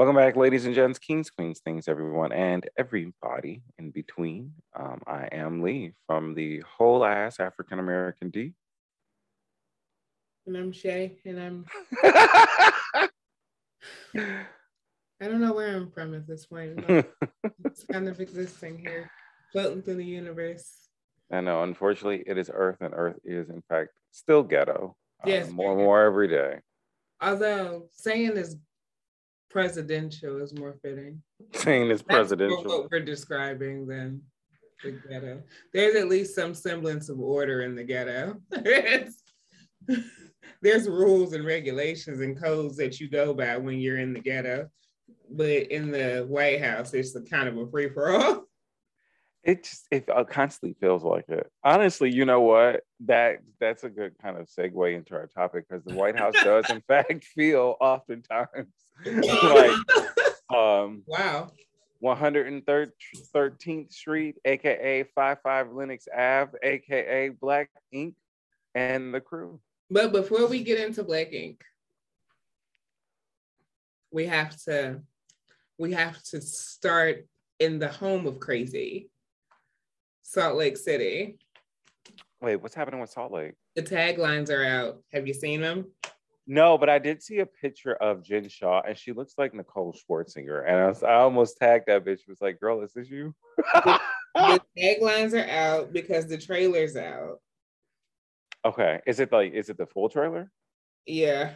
Welcome back, ladies and gents, kings, queens, things, everyone, and everybody in between. Um, I am Lee from the whole ass African American D. And I'm Shay, and I'm. I don't know where I'm from at this point. it's kind of existing here, floating through the universe. I know. Unfortunately, it is Earth, and Earth is, in fact, still ghetto. Yes, uh, more and more every day. Although saying is presidential is more fitting. Saying it's presidential. What we're describing then the ghetto. There's at least some semblance of order in the ghetto. There's rules and regulations and codes that you go by when you're in the ghetto. But in the White House, it's a kind of a free for all. It just it constantly feels like it. Honestly, you know what? That that's a good kind of segue into our topic because the White House does, in fact, feel oftentimes like um wow 113th Street, aka 55 Lenox Ave, aka Black Ink, and the crew. But before we get into Black Ink, we have to we have to start in the home of crazy Salt Lake City. Wait, what's happening with Salt Lake? The taglines are out. Have you seen them? No, but I did see a picture of Jen Shah, and she looks like Nicole Scherzinger. And I, was, I almost tagged that bitch. Was like, "Girl, is this you?" the taglines are out because the trailer's out. Okay, is it like is it the full trailer? Yeah,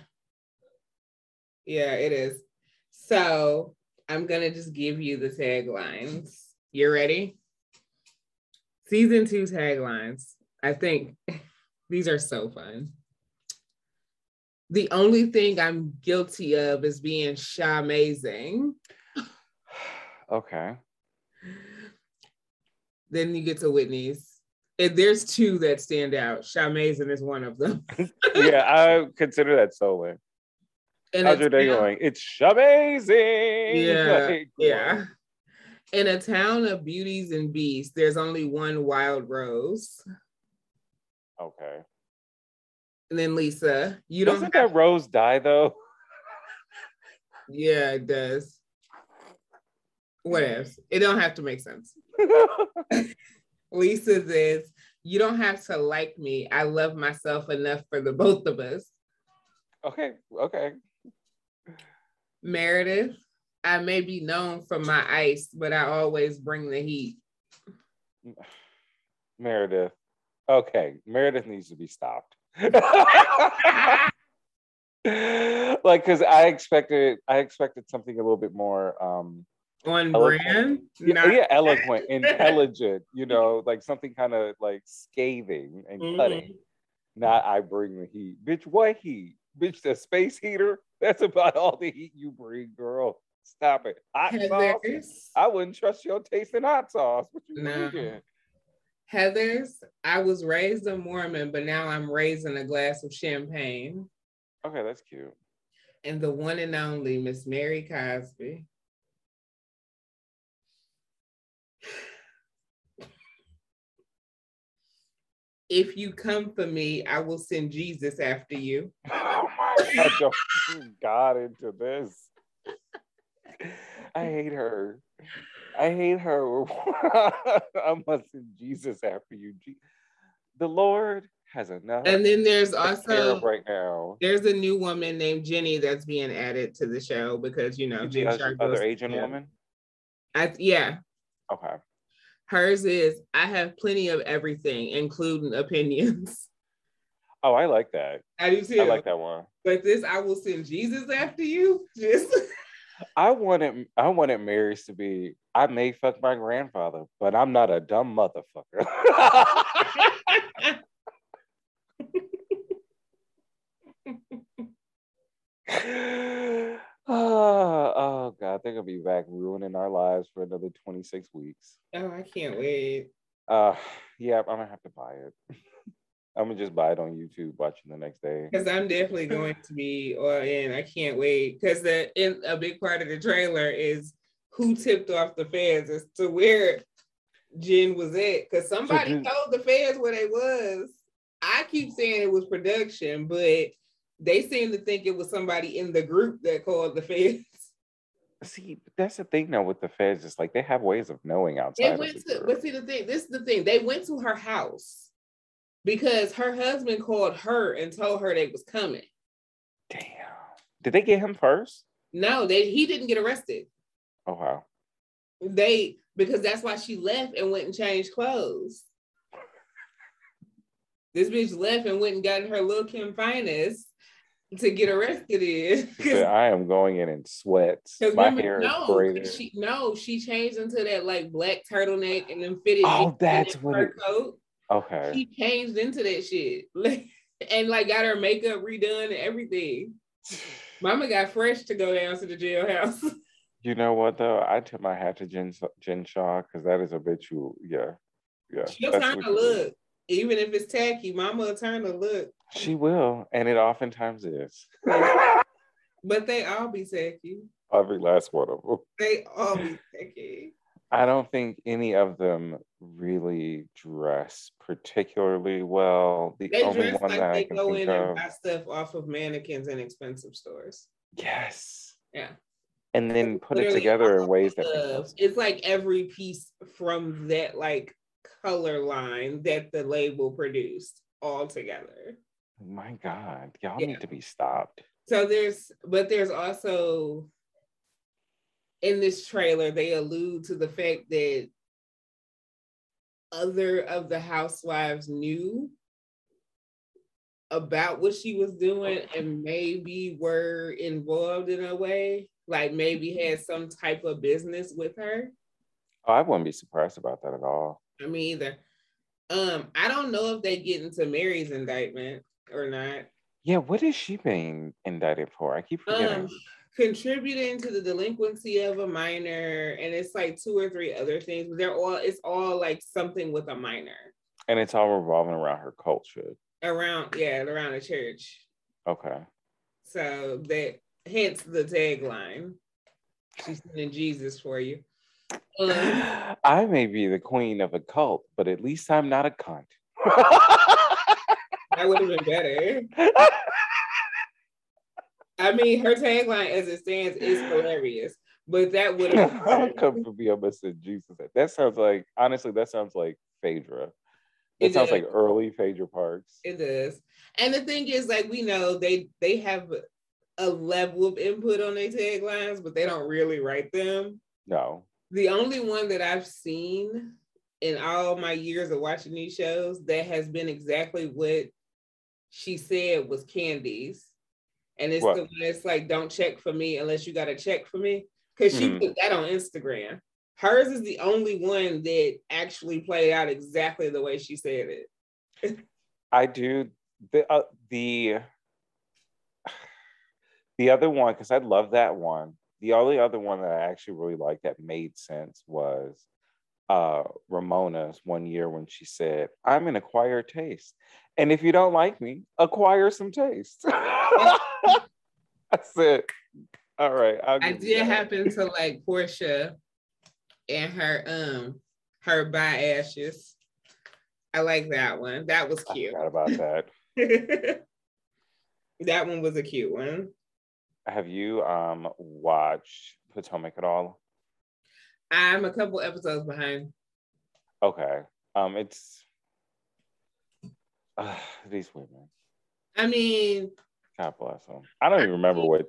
yeah, it is. So I'm gonna just give you the taglines. You ready? Season two taglines. I think these are so fun. The only thing I'm guilty of is being amazing. Okay. Then you get to Whitney's. And there's two that stand out. Amazing is one of them. yeah, I consider that solely. And How's your day going? It's amazing. Yeah. Like, yeah. In a town of beauties and beasts, there's only one wild rose. Okay. And then Lisa, you Doesn't don't. Doesn't that rose die though? yeah, it does. What else? It don't have to make sense. Lisa's is you don't have to like me. I love myself enough for the both of us. Okay. Okay. Meredith, I may be known for my ice, but I always bring the heat. Meredith. Okay, Meredith needs to be stopped. like, because I expected, I expected something a little bit more um on brand. Yeah, yeah, eloquent, intelligent. You know, like something kind of like scathing and mm-hmm. cutting. Not I bring the heat, bitch. What heat, bitch? The space heater. That's about all the heat you bring, girl. Stop it. Hot Heather's, sauce. I wouldn't trust your taste in hot sauce. What you no. Heather's, I was raised a Mormon, but now I'm raising a glass of champagne. Okay, that's cute. And the one and only Miss Mary Cosby. if you come for me, I will send Jesus after you. Oh my God, don't got into this. I hate her. I hate her. I must send Jesus after you. The Lord has enough. And then there's also right now. There's a new woman named Jenny that's being added to the show because you know the other, other Asian yeah. woman. I, yeah. Okay. Hers is I have plenty of everything, including opinions. Oh, I like that. I do too. I like that one. But this, I will send Jesus after you. Just I wanted I wanted Mary's to be I may fuck my grandfather, but I'm not a dumb motherfucker. oh, oh god, they're gonna be back ruining our lives for another 26 weeks. Oh, I can't wait. Uh yeah, I'm gonna have to buy it. I'm gonna just buy it on YouTube, watching the next day. Because I'm definitely going to be all in. I can't wait. Because the in a big part of the trailer is who tipped off the fans as to where Jen was at. Because somebody told the fans where they was. I keep saying it was production, but they seem to think it was somebody in the group that called the fans. See, that's the thing now with the feds. It's like they have ways of knowing outside. They went to, but see the thing. This is the thing. They went to her house because her husband called her and told her they was coming. Damn. Did they get him first? No, they he didn't get arrested. Oh wow. They because that's why she left and went and changed clothes. this bitch left and went and got her little Kim finest to get arrested in. I am going in in sweats. My remember, hair no, is braided. She, no, she changed into that like black turtleneck and then fitted. Oh, that's what it. Coat. Okay. She changed into that shit and like got her makeup redone and everything. Mama got fresh to go down to the jailhouse. You know what though? I tip my hat to Jen, Jen Shah because that is a bitch who, yeah, yeah. She'll turn the look, even if it's tacky. Mama will turn the look. She will, and it oftentimes is. but they all be tacky. Every last one of them. They all be tacky. I don't think any of them really dress particularly well. The they only dress one like that they go in of... and buy stuff off of mannequins in expensive stores. Yes. Yeah and then put it together in ways that it's like every piece from that like color line that the label produced all together. My God, y'all yeah. need to be stopped. So there's, but there's also in this trailer, they allude to the fact that other of the housewives knew about what she was doing and maybe were involved in a way like maybe had some type of business with her. Oh, I wouldn't be surprised about that at all. I mean either. Um, I don't know if they get into Mary's indictment or not. Yeah, what is she being indicted for? I keep forgetting. Um, contributing to the delinquency of a minor, and it's like two or three other things, but they're all it's all like something with a minor. And it's all revolving around her culture. Around, yeah, around the church. Okay. So that hence the tagline. She's sending Jesus for you. Um, I may be the queen of a cult, but at least I'm not a cunt. that would have been better. I mean, her tagline as it stands is hilarious, but that would have come to be a message Jesus. That sounds like honestly, that sounds like Phaedra. It, it sounds like early Phaedra Parks. It does. And the thing is, like we know, they they have a level of input on their taglines, but they don't really write them. No. The only one that I've seen in all my years of watching these shows that has been exactly what she said was Kandi's. And it's what? the one that's like, don't check for me unless you got a check for me. Because she mm. put that on Instagram. Hers is the only one that actually played out exactly the way she said it. I do. The, uh, the the other one, because I love that one. The only other one that I actually really liked that made sense was uh, Ramona's one year when she said, I'm an acquired taste. And if you don't like me, acquire some taste. That's it. All right. i did happen to like Porsha and her um her by ashes. I like that one. That was cute. I about that. that one was a cute one have you um watched Potomac at all? I'm a couple episodes behind. Okay. Um, it's uh, these women. I mean, God bless them. I don't even remember what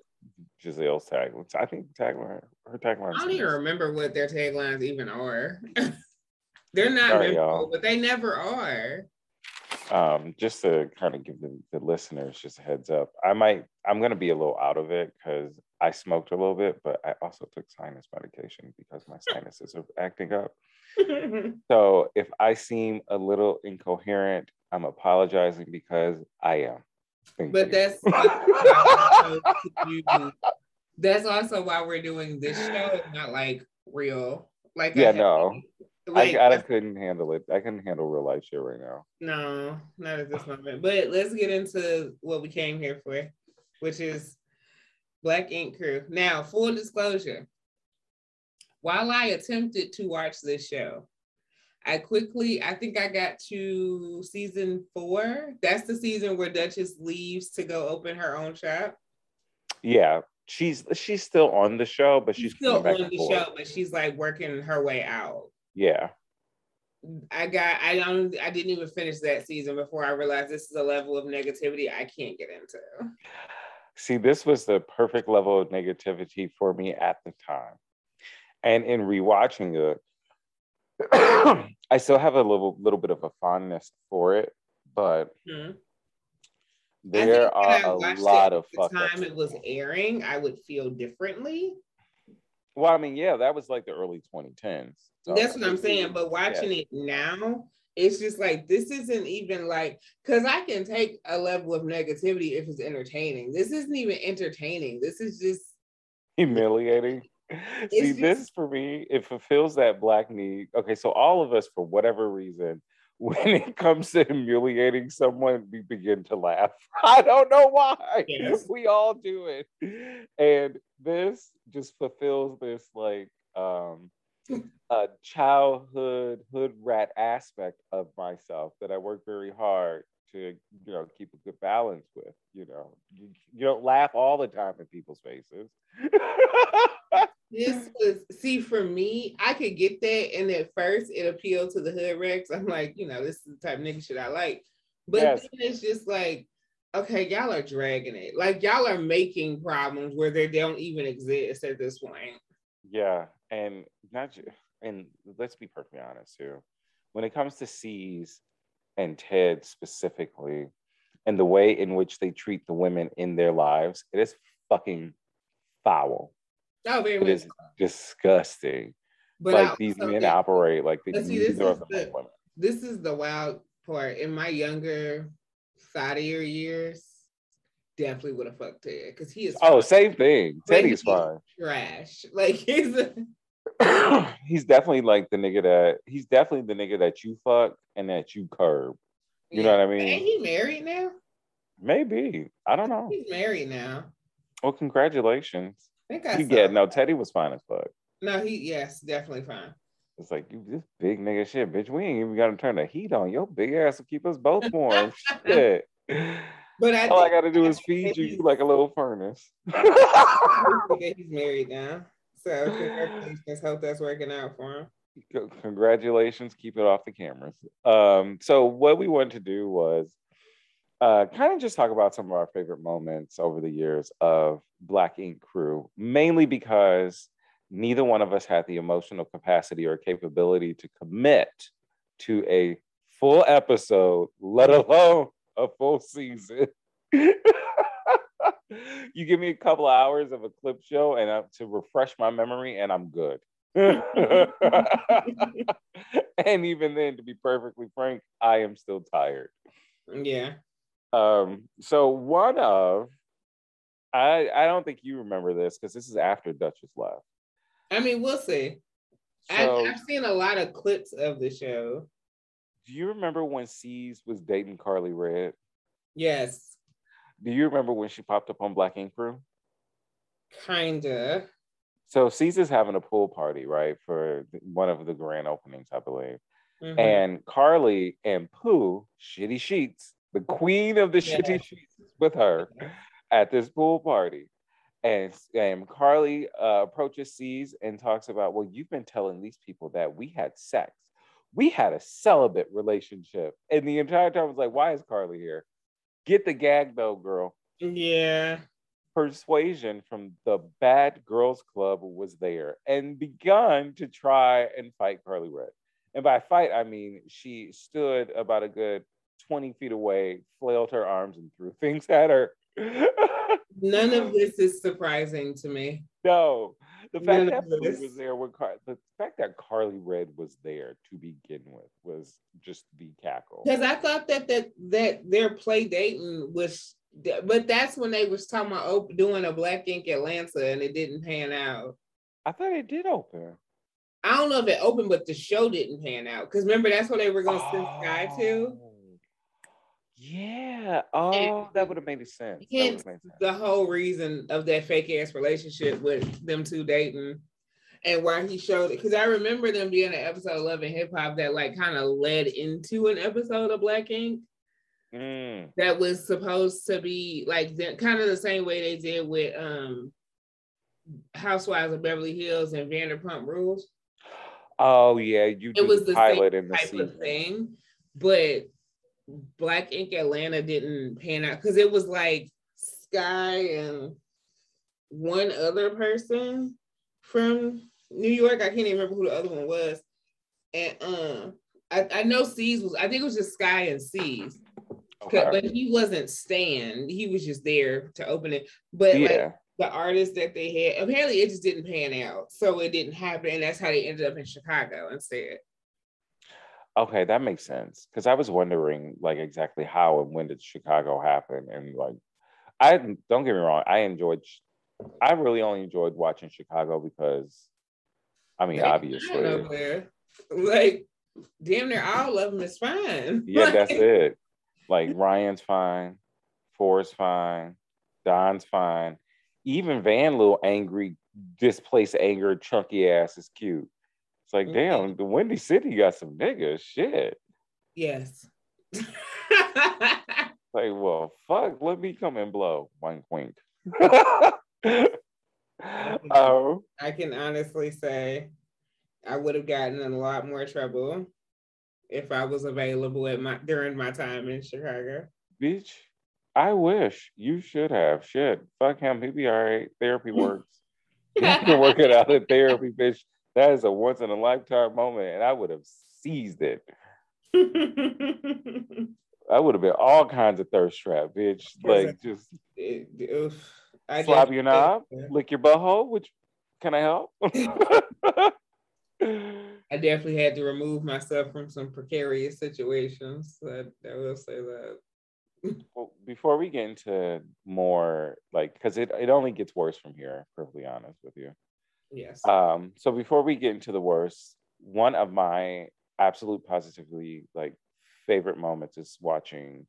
Gizelle's tagline. I think tagline her tagline. I don't even remember what their taglines even are. They're not Sorry, memorable, but they never are um, just to kind of give the, the, listeners just a heads up, I might, I'm going to be a little out of it because I smoked a little bit, but I also took sinus medication because my sinuses are acting up. so if I seem a little incoherent, I'm apologizing because I am. Thank but you. that's that's also why we're doing this show. It's not like real. Like yeah, no. Like, I, I uh couldn't handle it. I couldn't handle real life shit right now. No, not at this moment. But let's get into what we came here for, which is Black Ink Crew. Now, full disclosure, while I attempted to watch this show, I quickly, I think I got to season four. That's the season where Duchess leaves to go open her own shop. Yeah, she's she's still on the show, but she's, she's still on the show, but she's like working her way out. Yeah. I got I don't I didn't even finish that season before I realized this is a level of negativity I can't get into. See, this was the perfect level of negativity for me at the time. And in rewatching it, I still have a little little bit of a fondness for it, but mm-hmm. there are a lot of time it was airing, I would feel differently. Well, I mean, yeah, that was like the early 2010s. So That's what I'm saying. But watching yeah. it now, it's just like this isn't even like because I can take a level of negativity if it's entertaining. This isn't even entertaining. This is just humiliating. See, just, this for me, it fulfills that black need. Okay, so all of us, for whatever reason, when it comes to humiliating someone, we begin to laugh. I don't know why. Yes. We all do it. And this just fulfills this like um a childhood hood rat aspect of myself that I work very hard to you know keep a good balance with. You know, you, you don't laugh all the time in people's faces. this was see for me, I could get that, and at first it appealed to the hood Rex. I'm like, you know, this is the type of nigga shit I like. But yes. then it's just like, okay, y'all are dragging it. Like y'all are making problems where they don't even exist at this point. Yeah, and not just, and let's be perfectly honest here. When it comes to C's and Ted specifically, and the way in which they treat the women in their lives, it is fucking foul. Oh, very it is disgusting. But like I these men operate like they see, this, is the, this is the wild part. In my younger fattier years, definitely would have fucked Ted because he is. Oh, same thing. Teddy's fine. Trash. Like he's. A, he's definitely like the nigga that he's definitely the nigga that you fuck and that you curb. You yeah. know what I mean? Ain't he married now? Maybe. I don't know. He's married now. Well, congratulations. I think I yeah, no, Teddy was fine as fuck. No, he yes, definitely fine. It's like you this big nigga shit, bitch. We ain't even gotta turn the heat on. Your big ass will keep us both warm. shit. But I all I gotta do is feed you like a little furnace. he's married now. So congratulations. Hope that's working out for him. Congratulations. Keep it off the cameras. Um, so what we wanted to do was uh, kind of just talk about some of our favorite moments over the years of Black Ink Crew, mainly because neither one of us had the emotional capacity or capability to commit to a full episode, let alone a full season. you give me a couple hours of a clip show and uh, to refresh my memory, and I'm good. and even then, to be perfectly frank, I am still tired. Yeah. Um, so one of I I don't think you remember this because this is after Duchess left. I mean, we'll see. So, I've, I've seen a lot of clips of the show. Do you remember when C's was dating Karlie Redd? Yes. Do you remember when she popped up on Black Ink Crew? Kinda. So Ceaser's having a pool party, right, for one of the grand openings, I believe. Mm-hmm. And Karlie and Pooh, Shitty Sheets, the queen of the yeah. shitty sheets, with her at this pool party. And, and Karlie uh, approaches C's and talks about, well, you've been telling these people that we had sex. We had a celibate relationship. And the entire time I was like, why is Karlie here? Get the gag though, girl. Yeah. Persuasion from the Bad Girls Club was there and begun to try and fight Karlie Redd. And by fight, I mean she stood about a good 20 feet away, flailed her arms, and threw things at her. None of this is surprising to me. No, the fact None that was there when Car- the fact that Karlie Redd was there to begin with was just the cackle. Because I thought that that that their play dating was, but that's when they was talking about op- doing a Black Ink Atlanta and it didn't pan out. I thought it did open. I don't know if it opened, but the show didn't pan out. Because remember, that's what they were going to send Sky to. Oh. Yeah. Oh, that would have made sense. Hence, made sense. the whole reason of that fake ass relationship with them two dating and why he showed it. Because I remember them being an episode 11 hip hop that like kind of led into an episode of Black Ink. Mm. That was supposed to be like kind of the same way they did with um Housewives of Beverly Hills and Vanderpump Rules. Oh yeah, you It was the pilot same in the type season. of thing, but Black Ink Atlanta didn't pan out because it was like Sky and one other person from New York. I can't even remember who the other one was. And um, I, I know C's was I think it was just Sky and C's. Okay. But he wasn't staying. He was just there to open it. But like the artists that they had, apparently it just didn't pan out. So it didn't happen. And that's how they ended up in Chicago instead. Okay, that makes sense. Because I was wondering, like, exactly how and when did Chicago happen, and like, I don't get me wrong, I enjoyed. I really only enjoyed watching Chicago because, I mean, Like, I obviously, where. Like damn near all of them is fine. yeah, that's it. Like Ryan's fine, Forrest's fine, Don's fine, even Van little angry, displaced anger, chunky ass is cute. Like, Mhm. damn, the Windy City got some niggas. Shit. Yes. Like, well, fuck, let me come and blow. Wink, wink. oh, I can honestly say I would have gotten in a lot more trouble if I was available at my during my time in Chicago. bitch, I wish you should have. Shit, fuck him. He be all right. Therapy works. You can work it out in therapy, bitch. That is a once in a lifetime moment, and I would have seized it. I would have been all kinds of thirst trap, bitch. Like just It- oof. I slap your knob, lick your butthole. Which can I help? I definitely had to remove myself from some precarious situations. I, I will say that. well, before we get into more, like, because it, it only gets worse from here. Perfectly honest with you. Yes. Um, so before we get into the worst, one of my absolute positively like favorite moments is watching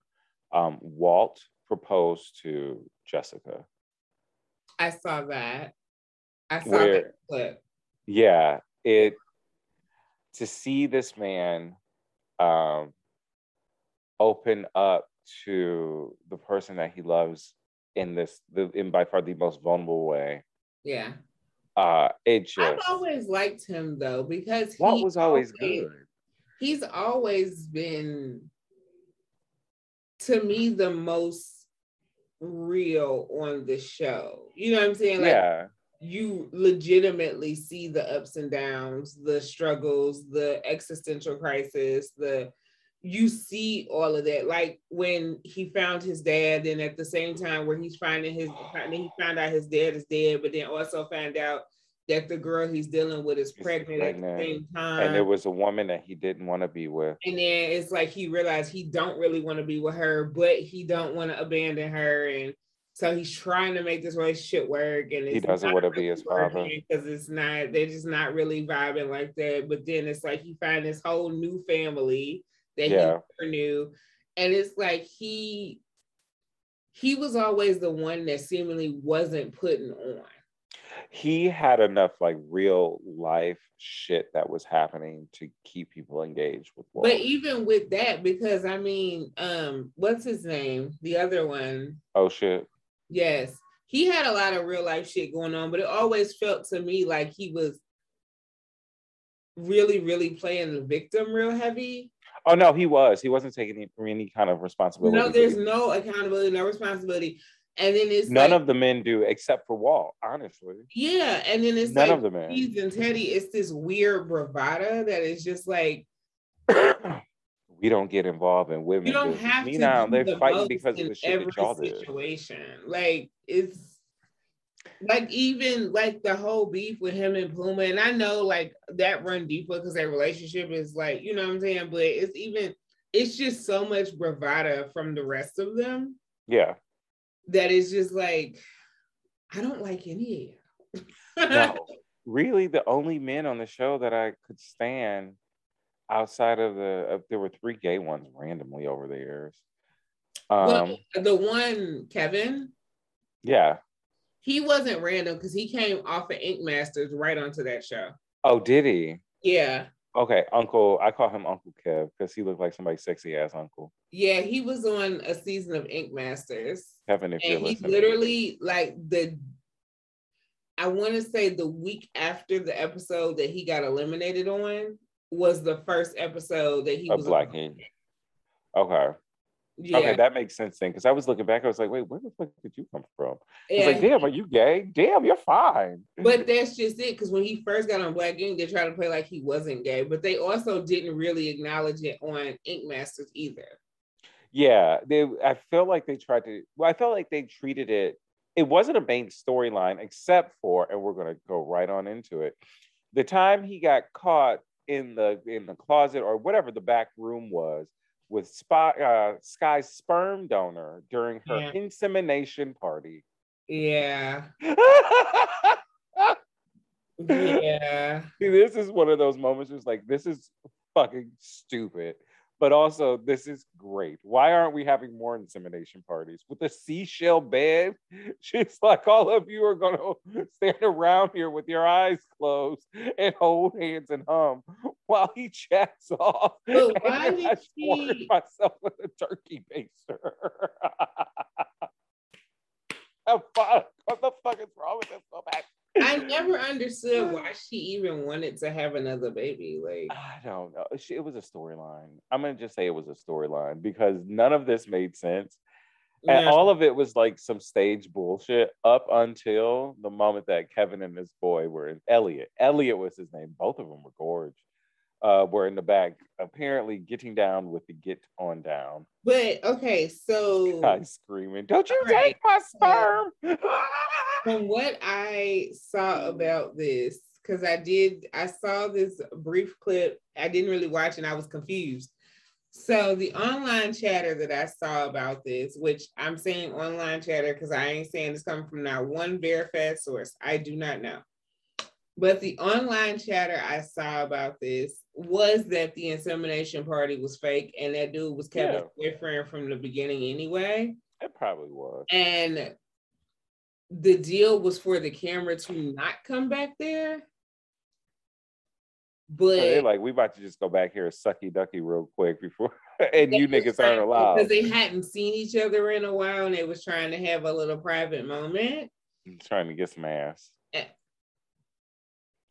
um, Walt propose to Jessica. I saw that. I saw Where- that clip. Yeah, it to see this man um, open up to the person that he loves in this the in by far the most vulnerable way. Yeah. Uh, it I've always liked him though because he was always good. He's always been to me the most real on the show. You know what I'm saying? Like Yeah, you legitimately see the ups and downs, the struggles, the existential crisis, the you see all of that. Like when he found his dad, and at the same time where he's finding his he found out his dad is dead, but then also found out that the girl he's dealing with is Is pregnant, at the same time. and it was a woman that he didn't want to be with. and then it's like he realized he don't really want to be with her, but he don't want to abandon her, and so he's trying to make this relationship work. And He doesn't want to be his father. because it's not. They're just not really vibing like that. But then it's like he find this whole new family that Yeah. he never knew, and it's like he he was always the one that seemingly wasn't putting on. He had enough like real life shit that was happening to keep people engaged with Walt. But even with that, because I mean, um, what's his name? The other one. oh shit. Yes, he had a lot of real life shit going on, but it always felt to me like he was really, really playing the victim real heavy. Oh no, he was. He wasn't taking any, any kind of responsibility. No, there's no accountability, no responsibility. And then it's None like, of the men do except for Walt, honestly. yeah, and then it's None like of the men. Steve and Teddy, it's this weird bravado that is just like we don't get involved in women. you don't have to. Meanwhile, do they're the fighting because of the shit every that y'all did. situation. Like it's like even like the whole beef with him and Puma, and I know like that run deeper because their relationship is like you know what I'm saying, but it's even it's just so much bravado from the rest of them Yeah. that is just like I don't like any of you. No, really, the only men on the show that I could stand outside of the uh, there were three gay ones randomly over the years. Um, well, the one Kevin, yeah. He wasn't random because he came off of Ink Masters right onto that show. Oh, did he? Yeah. Okay, Uncle. I call him Uncle Kev because he looked like somebody's sexy ass uncle. Yeah, he was on a season of Ink Masters. Kevin, if And he literally like the I want to say the week after the episode that he got eliminated on was the first episode that he A was Black on. Okay. Yeah, Okay, that makes sense then. Because I was looking back, I was like, wait, where the fuck did you come from? I was yeah. like, damn, are you gay? Damn, you're fine. But that's just it. Because when he first got on Black Ink, they tried to play like he wasn't gay, but they also didn't really acknowledge it on Ink Masters either. Yeah, they. I feel like they tried to. Well, I felt like they treated it. It wasn't a main storyline, except for, and we're gonna go right on into it. The time he got caught in the in the closet or whatever the back room was with Spy, uh, Sky's sperm donor during her Yeah. insemination party. Yeah, yeah. See, this is one of those moments where it's like, this is fucking stupid. But also, this is great. Why aren't we having more insemination parties with a seashell bed? She's like, all of you are going to stand around here with your eyes closed and hold hands and hum while he chats off. But why then I did scored she- myself with a turkey baster. Oh, fuck. What the fuck is wrong with this woman? I never understood why she even wanted to have another baby. Like, I don't know. She- It was a storyline. I'm gonna just say it was a storyline because none of this made sense, and yeah. all of it was like some stage bullshit up until the moment that Kevin and this boy were in Elliot. Elliot was his name. Both of them were gorge. Uh, were in the back, apparently getting down with the get on down. but okay, so Guy screaming, "Don't you Right. take my sperm!" from what I saw about this, because I did, I saw this brief clip. I didn't really watch and I was confused. So the online chatter that I saw about this, which I'm saying online chatter because I ain't saying it's coming from not one verified source. I do not know. But the online chatter I saw about this was that the insemination party was fake and that dude was Kevin's boyfriend from the beginning anyway. it probably was. And the deal was for the camera to not come back there. But They're like, we about to just go back here sucky ducky real quick before, and you niggas aren't allowed. because they hadn't seen each other in a while and they was trying to have a little private moment. I'm trying to get some ass.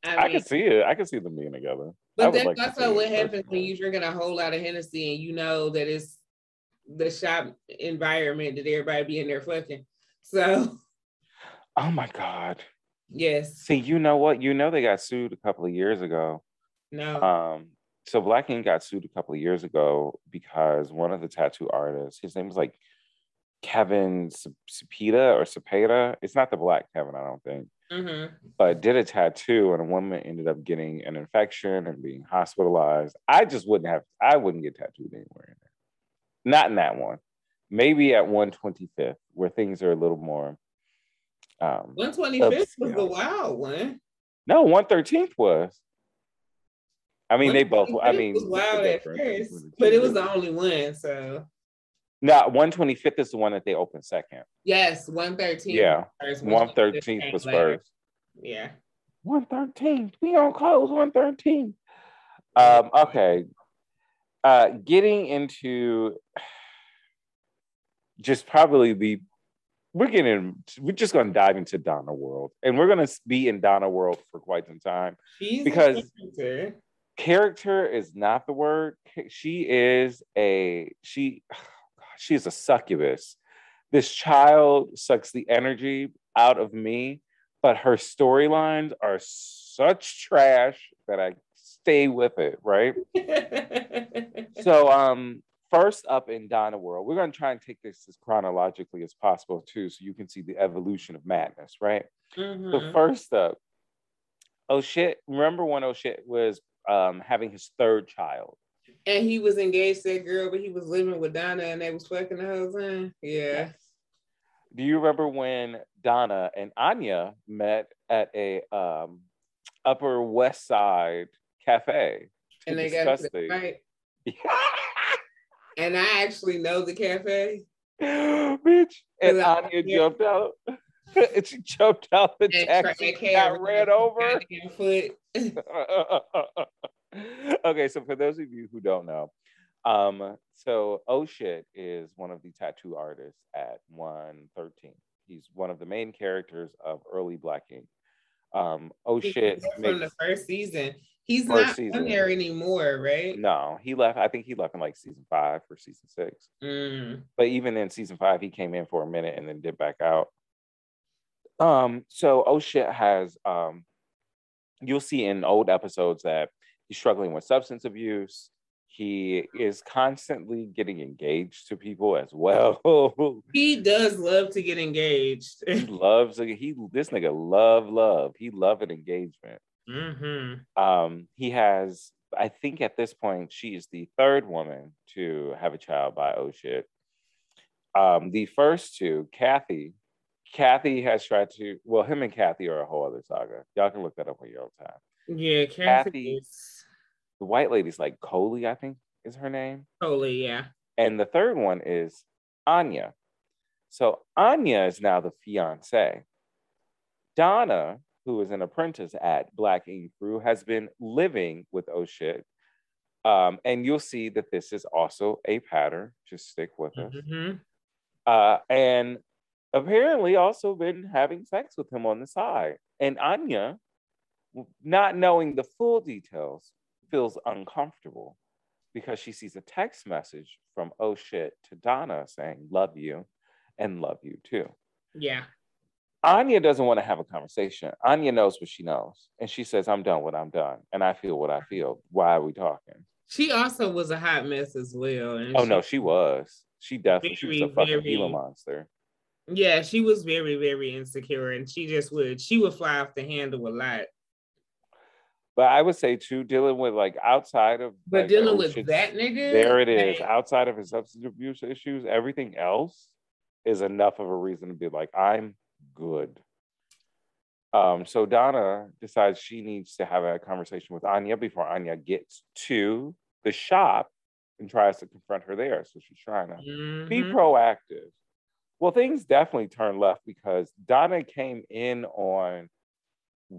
I, I, mean, can see it. I can see them being together. But that's like also what happens when you're drinking a whole lot of Hennessy and you know that it's the shop environment that everybody be in there fucking. So Oh my god. yes, See, you know what? You know they got sued a couple of years ago. no, Um, so Black Ink got sued a couple of years ago because one of the tattoo artists, his name was like Kevin Cepeda or Cepeda. It's not the black Kevin, I don't think. Hmm But did a tattoo and a woman ended up getting an infection and being hospitalized. I just wouldn't have I wouldn't get tattooed anywhere in there. Not in that one. Maybe at 125th, where things are a little more um 125th was the wild one. no 113th was. I mean, they both. I mean, was wild at first, but it was the only one. So No, 125th is the one that they opened second. yes, 113. Yeah, was first, 113th was later. first. Yeah. 113th. We on close 113th. Um, okay. Uh, getting into just probably the we're getting we're just gonna dive into Donna World. And we're gonna be in Donna World for quite some time. She's Because- character. character is not the word. She is a she she is a succubus. This child sucks the energy out of me, but her storylines are such trash that I stay with it, right? So um first up in Donna World, we're gonna try and take this as chronologically as possible too, so you can see the evolution of madness, right? So Mhm. first up, oh shit, remember when oh shit was um having his third child? And he was engaged to that girl, but he was living with Donna and they was fucking the whole time. Yeah. Do you remember when Donna and Anya met at a um, Upper West Side cafe And they got the fight. And I actually know the cafe. Bitch, and Anya jumped out. and she jumped out the And taxi, got ran over. Foot. okay, so for those of you who don't know, um, so Oh Shit is one of the tattoo artists at 113. He's one of the main characters of early Black Ink. Um, oh shit! From the first season, he's not season. on there anymore, right? No, he left. I think he left in like season five or season six. Mm. But even in season five, he came in for a minute and then did back out. Um, so oh shit has um, you'll see in old episodes that he's struggling with substance abuse he is constantly getting engaged to people as well. he does love to get engaged. he loves he this nigga love love. He love an engagement. Mm-hmm. Um, he has, I think at this point, she is the third woman to have a child by oh shit. Um, the first two, Kathy, Kathy has tried to. Well, him and Kathy are a whole other saga. Y'all can look that up on your own time. Yeah, Kathy. Kathy the white lady's like Coley, I think is her name. Coley, yeah. And the third one is Anya. So Anya is now the fiance. Donna, who is an apprentice at Black Ink Crew, has been living with O'Shit. Um, and you'll see that this is also a pattern. Just stick with us. Mm-hmm. Uh, and apparently also been having sex with him on the side. And Anya, not knowing the full details, feels uncomfortable because she sees a text message from oh shit to Donna saying love you and love you too. Yeah. Anya doesn't want to have a conversation. Anya knows what she knows. And she says, I'm done what I'm done. And I feel what I feel. Why are we talking? She also was a hot mess as well. oh she, no, she was. She definitely very, she was a fucking very, Gila monster. Yeah, she was very, very insecure and she just would she would fly off the handle a lot. But I would say too, dealing with like outside of but like, dealing with that nigga. There it is. Outside of his substance abuse issues, everything else is enough of a reason to be like, I'm good. Um, so Donna decides she needs to have a conversation with Anya before Anya gets to the shop and tries to confront her there. So she's trying to mm-hmm. be proactive. Well, things definitely turn left because Donna came in on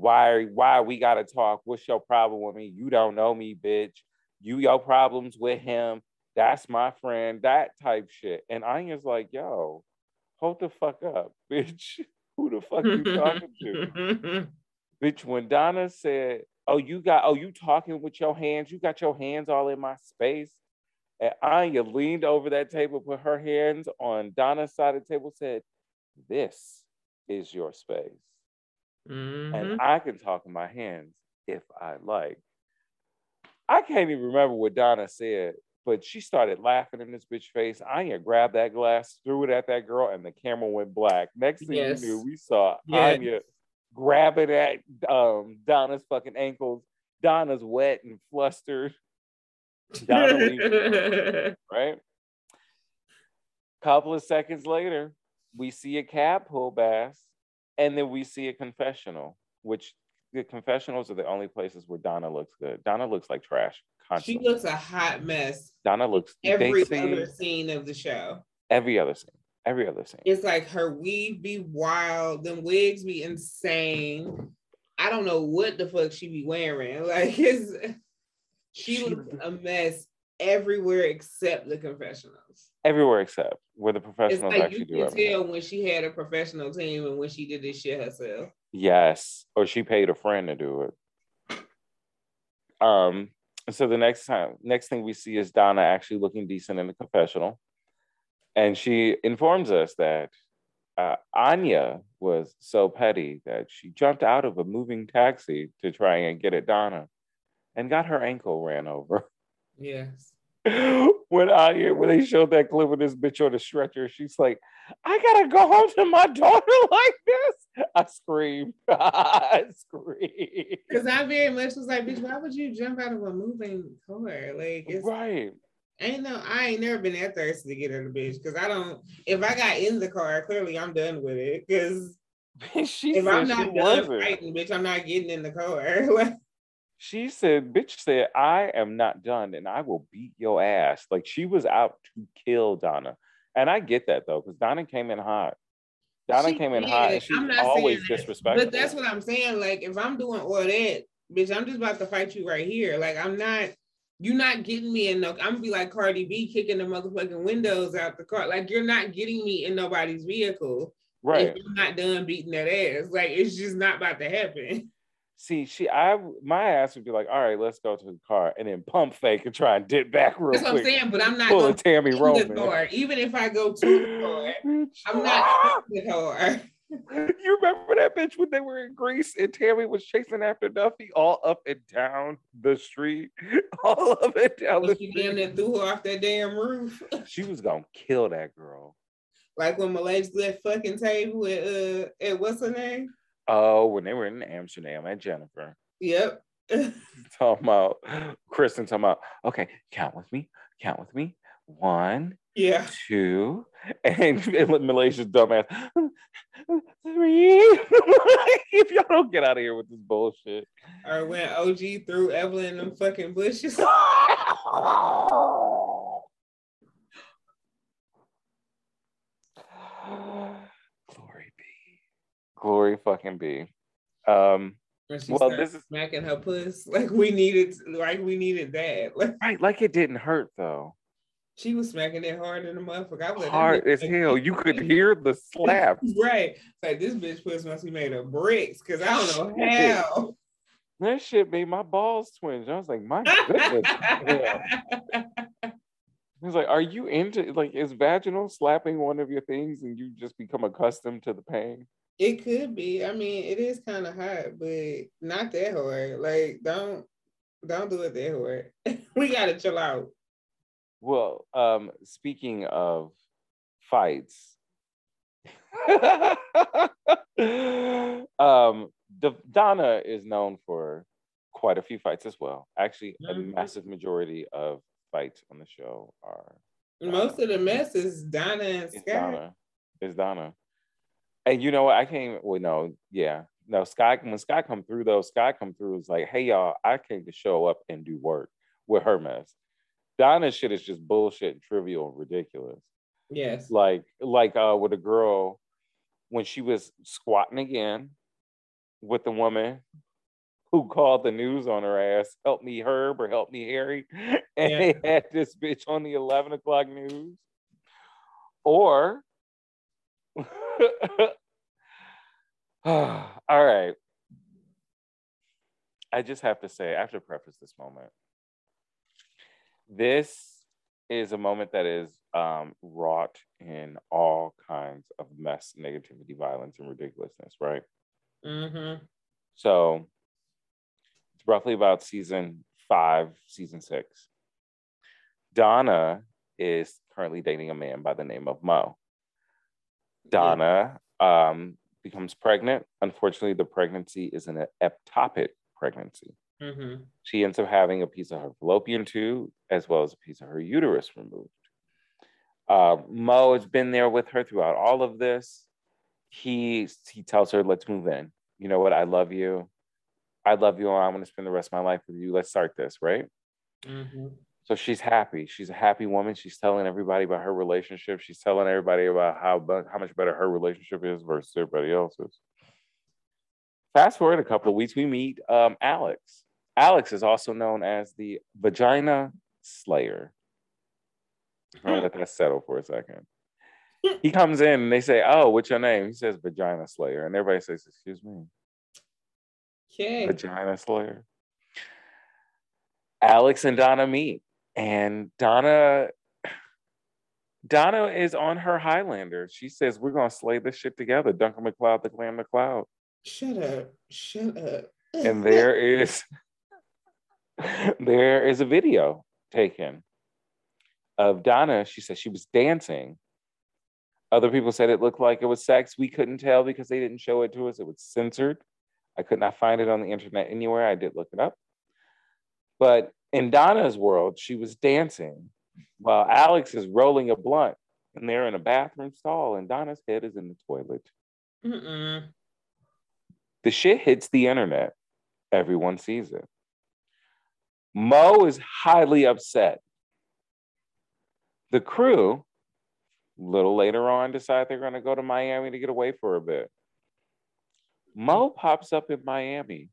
why why we gotta talk? What's your problem with me? You don't know me, bitch. You your problems with him. That's my friend. That type shit. And Anya's like, yo, hold the fuck up, bitch. Who the fuck you talking to? bitch, when Donna said, Oh, you got oh, you talking with your hands, you got your hands all in my space. And Anya leaned over that table, put her hands on Donna's side of the table, said, This is your space. Mm-hmm. And I can talk in my hands if I like. I can't even remember what Donna said, but she started laughing in this bitch face. Anya grabbed that glass, threw it at that girl, and the camera went black. Next thing yes. you knew, we saw yes. Anya grabbing at um, Donna's fucking ankles. Donna's wet and flustered. Donna right? Couple of seconds later, we see a cab pull past and then we see a confessional, which the confessionals are the only places where Donna looks good. Donna looks like trash. Constantly. She looks a hot mess. Donna looks every other scene of the show. Every other scene. Every other scene. It's like her weave be wild, them wigs be insane. I don't know what the fuck she be wearing. Like it's she, she looks a mess everywhere except the confessionals. Everywhere except where the professionals like actually you can tell when she had a professional team and when she did this shit herself. Yes, or she paid a friend to do it. Um. So the next time, next thing we see is Donna actually looking decent in the confessional, and she informs us that uh, Anya was so petty that she jumped out of a moving taxi to try and get at Donna, and got her ankle ran over. Yes. when I when they showed that clip of this bitch on the stretcher, she's like, I gotta go home to my daughter like this. I scream, I screamed. Because I very much was like, bitch, why would you jump out of a moving car? Like it's right. Ain't no, I ain't never been that thirsty to get her the bitch. Cause I don't if I got in the car, clearly I'm done with it. Cause if I'm not done wasn't. fighting, bitch, I'm not getting in the car. She said, bitch said, I am not done and I will beat your ass. Like she was out to kill Donna. And I get that though, because Donna came in hot. Donna she came in did. hot and she's always disrespectful. But that's what I'm saying. Like if I'm doing all that, bitch, I'm just about to fight you right here. Like I'm not, you're not getting me in no, I'm gonna be like Cardi B kicking the motherfucking windows out the car. Like you're not getting me in nobody's vehicle. Right. If I'm not done beating that ass. Like it's just not about to happen. See, she, I, my ass would be like, all right, let's go to the car, and then pump fake and try and dip back real That's quick. what I'm saying, but I'm not going to Tami Roman. Even if I go to the car, I'm not the car. You remember that bitch when they were in Greece and Tammy was chasing after Duffy all up and down the street, all up and down well, the she street. Damn threw her off that damn roof. she was gonna kill that girl. Like when Malaysia left fucking table at uh at what's her name? Oh, when they were in Amsterdam at Jennifer. Yep. talking about Kristen talking about, okay, count with me, count with me. One, yeah, two, and, and Malaysia's dumbass. Three. if y'all don't get out of here with this bullshit. Or when OG threw Evelyn in them fucking bushes. Glory fucking be. Um, well, this is smacking her puss like we needed, like we needed that. right, like it didn't hurt though. She was smacking it hard in the motherfucker. I was hard as hell. You could hear the slap. right, like this bitch puss must be made of bricks because I don't know how. That shit made my balls twinge. I was like, my goodness. He's like, are you into like is vaginal slapping one of your things and you just become accustomed to the pain? It could be. I mean, it is kind of hot, but not that hard. Like, don't don't do it that hard. we gotta chill out. Well, um, speaking of fights, um, the Donna is known for quite a few fights as well. Actually, mm-hmm. a massive majority of fights on the show are. Most of the mess is Donna and Scott. Donna. Is Donna. And you know what? I came. Well, no, yeah, no. Sky when Sky come through though, Sky come through was like, hey y'all, I came to show up and do work with her mess. Donna's shit is just bullshit, and trivial, and ridiculous. Yes. Like like uh with a girl when she was squatting again with the woman who called the news on her ass, help me Herb or help me Harry. And yeah. they had this bitch on the 11 o'clock news. Or All right. I just have to say, I have to preface this moment. This is a moment that is um, wrought in all kinds of mess, negativity, violence, and ridiculousness, right? Mm-hmm. So it's roughly about season five, season six. Donna is currently dating a man by the name of Mo. Donna um, becomes pregnant. Unfortunately, the pregnancy is an ectopic pregnancy. Mm-hmm. She ends up having a piece of her fallopian tube as well as a piece of her uterus removed. Uh, Mo has been there with her throughout all of this. He he tells her, "Let's move in. You know what? I love you. I love you, and I want to spend the rest of my life with you. Let's start this, right?" Mm-hmm. So she's happy. She's a happy woman. She's telling everybody about her relationship. She's telling everybody about how how much better her relationship is versus everybody else's. Fast forward a couple of weeks, we meet um, Alex. Alex is also known as the Vagina Slayer. I'm gonna let that settle for a second. He comes in and they say, "Oh, what's your name?" He says, "Vagina Slayer," and everybody says, "Excuse me." Okay. Vagina Slayer. Alex and Donna meet and Donna Donna is on her Highlander. She says, We're gonna slay this shit together. Duncan MacLeod, the Clan MacLeod. Shut up. Shut up. and there is there is a video taken of Donna. She said she was dancing. Other people said it looked like it was sex. We couldn't tell because they didn't show it to us. It was censored. I could not find it on the internet anywhere. I did look it up. But in Donna's world, she was dancing while Alex is rolling a blunt and they're in a bathroom stall and Donna's head is in the toilet. Mm-mm. The shit hits the internet. Everyone sees it. Mo is highly upset. The crew, a little later on, decide they're going to go to Miami to get away for a bit. Mo pops up in Miami,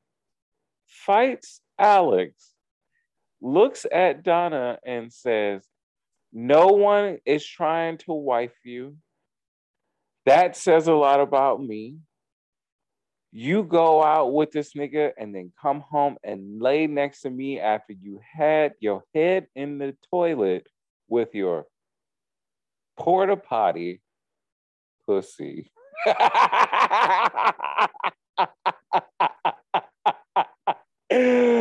fights Alex, looks at Donna and says, No one is trying to wife you. That says a lot about me. You go out with this nigga and then come home and lay next to me after you had your head in the toilet with your porta potty pussy.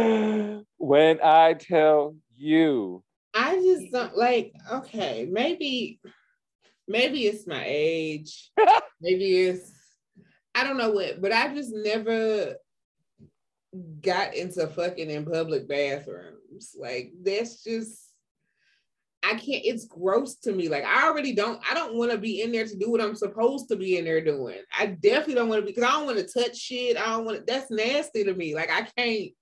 when I tell you. I just don't like, okay, maybe, maybe it's my age. maybe it's, I don't know what, but I just never got into fucking in public bathrooms. Like, that's just, I can't, it's gross to me. Like I already don't, I don't want to be in there to do what I'm supposed to be in there doing. I definitely don't want to be because I don't want to touch shit. I don't want to, that's nasty to me. Like I can't,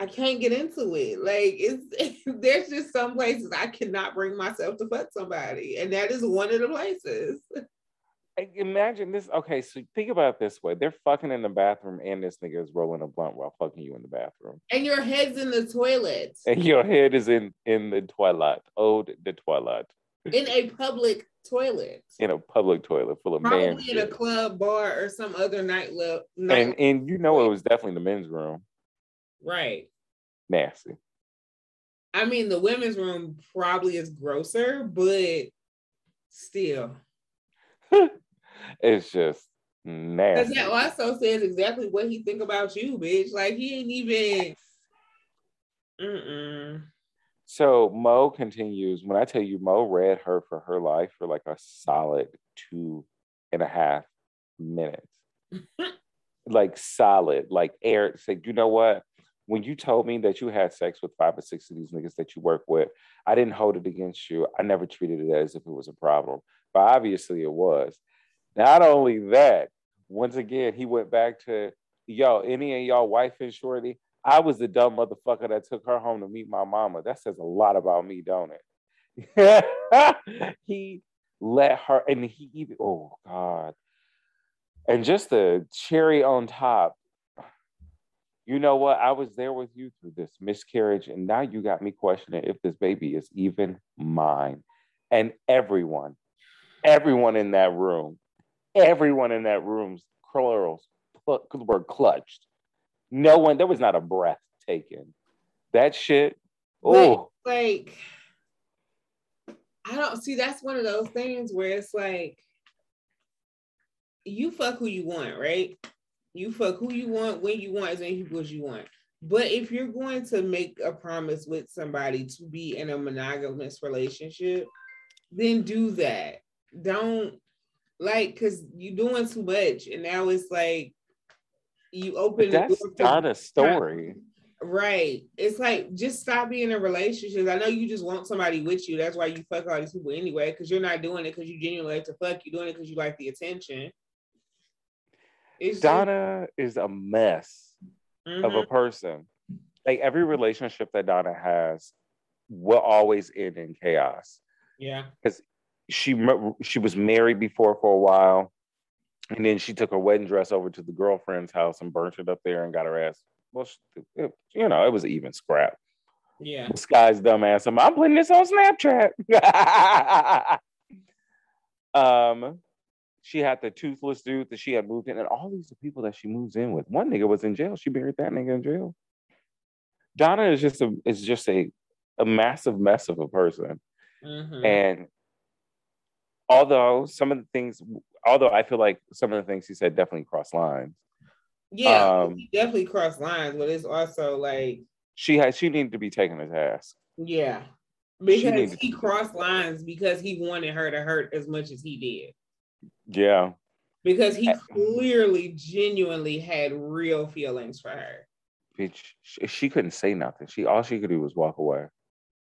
I can't get into it. Like it's there's just some places I cannot bring myself to fuck somebody. And that is one of the places. Imagine this. Okay, so think about it this way: they're fucking in the bathroom, and this nigga is rolling a blunt while fucking you in the bathroom. And your head's in the toilet. And your head is in in the toilet. Oh, the toilet. In a public toilet. In a public toilet full of men. Probably in shit. a club, bar, or some other nightclub. Night- and and you know it was definitely the men's room. Right. Nasty. I mean, the women's room probably is grosser, but still. it's just nasty. Because that also says exactly what he think about you, bitch. Like he ain't even. Mm-mm. So Mo continues. When I tell you, Mo read her for her life for like a solid two and a half minutes. like solid. Like Eric said, you know what? When you told me that you had sex with five or six of these niggas that you work with, I didn't hold it against you. I never treated it as if it was a problem. But obviously it was. Not only that, once again, he went back to, yo, any of y'all wife and shorty, I was the dumb motherfucker that took her home to meet my mama. That says a lot about me, don't it? he let her, and he even, oh God. And just the cherry on top, you know what? I was there with you through this miscarriage, and now you got me questioning if this baby is even mine. And everyone, everyone in that room everyone in that room's plurals were clutched. No one, there was not a breath taken. That shit, oh. Like, I don't see that's one of those things where it's like, you fuck who you want, right? You fuck who you want, when you want, as many people as you want. But if you're going to make a promise with somebody to be in a monogamous relationship, then do that. Don't like because you're doing too much and now it's like you open but that's not a story. Right. It's like just stop being in relationships. I know you just want somebody with you. That's why you fuck all these people anyway because you're not doing it because you genuinely like to fuck. You're doing it because you like the attention it's donna just... is a mess mm-hmm. of a mm-hmm. person like every relationship that donna has will always end in chaos yeah because she she was married before for a while, and then she took her wedding dress over to the girlfriend's house and burnt it up there and got her ass. Well, she, it, you know, it was even scrap. Yeah. This guy's dumbass. I'm, I'm putting this on Snapchat. um, she had the toothless dude that she had moved in, and all these people that she moves in with. One nigga was in jail. She buried that nigga in jail. Donna is just a is just a a massive mess of a person, mm-hmm. and although some of the things, although I feel like some of the things he said definitely cross lines. Yeah, um, definitely cross lines, but it's also like she had she needed to be taken to task. Yeah, because he crossed lines because he wanted her to hurt as much as he did. Yeah, because he clearly, genuinely had real feelings for her. Bitch, she, couldn't say nothing. She all she could do was walk away.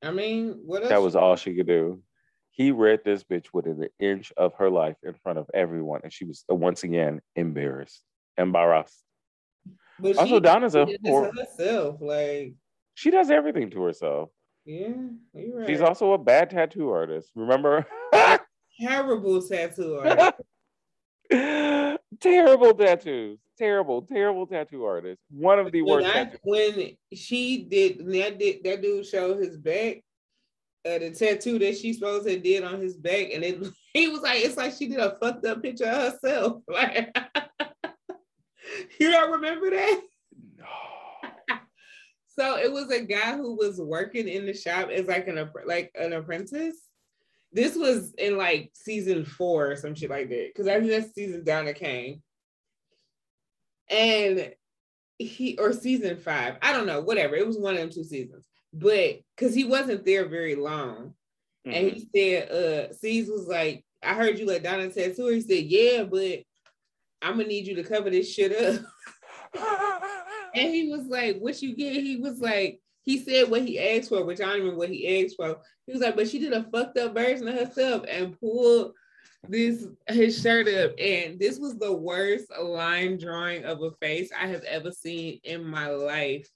I mean, what else? That was all she could do. He read this bitch within an inch of her life in front of everyone, and she was uh, once again embarrassed, embarrassed. But also, Donna's a or, herself, like she does everything to herself. Yeah, you're right. She's also a bad tattoo artist. Remember? Terrible tattoo artist. terrible tattoos. Terrible, terrible tattoo artist. One of the when worst. I, when she did that, did that dude show his back, uh, the tattoo that she supposed to did on his back, and it he was like, it's like she did a fucked up picture of herself. Like, you don't remember that? No. so it was a guy who was working in the shop as like an like an apprentice. This was in like season four or some shit like that. Because I think that's season Donna came. And he or season five, I don't know, whatever. It was one of them two seasons but because he wasn't there very long. Mm-hmm. And he said, uh, Cease was like, I heard you let Donna tattoo. He said, Yeah, but I'm gonna need you to cover this shit up. and he was like, What you get? He was like, he said what he asked for, which I don't remember what he asked for. He was like, but she did a fucked up version of herself and pulled this his shirt up. And this was the worst line drawing of a face I have ever seen in my life.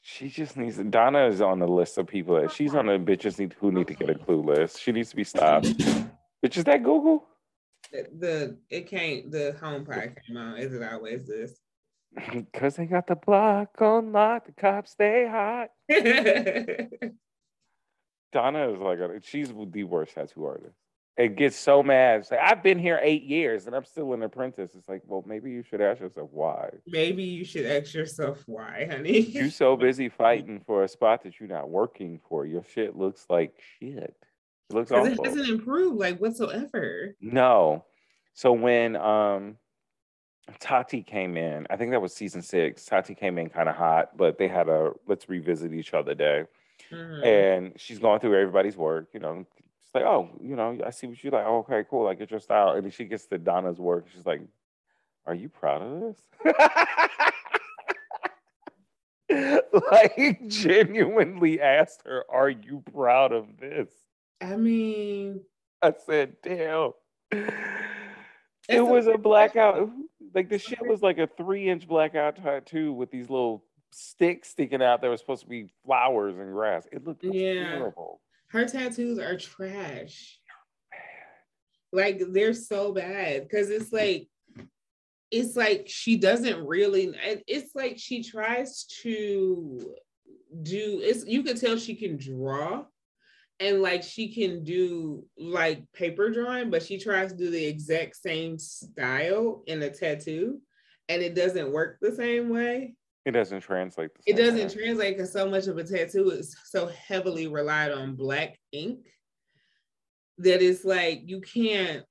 She just needs Donna is on the list of people that she's on the bitches need who need to get a clue list. She needs to be stopped. Bitch, is that Google? The, the it can't the home part came on. Is it always this? Cause they got the block on lock, the cops stay hot. Donna is like a, she's the worst tattoo artist it gets so mad. It's like, I've been here eight years and I'm still an apprentice. It's like, well, maybe you should ask yourself why. Maybe you should ask yourself why, honey. you're so busy fighting for a spot that you're not working for. Your shit looks like shit. It looks awful. It hasn't improved like whatsoever. No. So when um Tati came in, I think that was season six. Tati came in kind of hot, but they had a let's revisit each other day. Mm-hmm. And she's going through everybody's work, you know, She's like, oh, you know, I see what you like. Oh, okay, cool. I get your style. And then she gets to Donna's work. She's like, are you proud of this? like genuinely asked her, Are you proud of this? I mean, I said, Damn. It was a blackout. Like the shit was like a three inch blackout tattoo with these little sticks sticking out that were supposed to be flowers and grass. It looked yeah. terrible. Her tattoos are trash. Like they're so bad because it's like it's like she doesn't really it's like she tries to do it's you can tell she can draw and like she can do like paper drawing but she tries to do the exact same style in a tattoo and it doesn't work the same way it doesn't translate. it doesn't way. translate because so much of a tattoo is so heavily relied on black ink that it's like you can't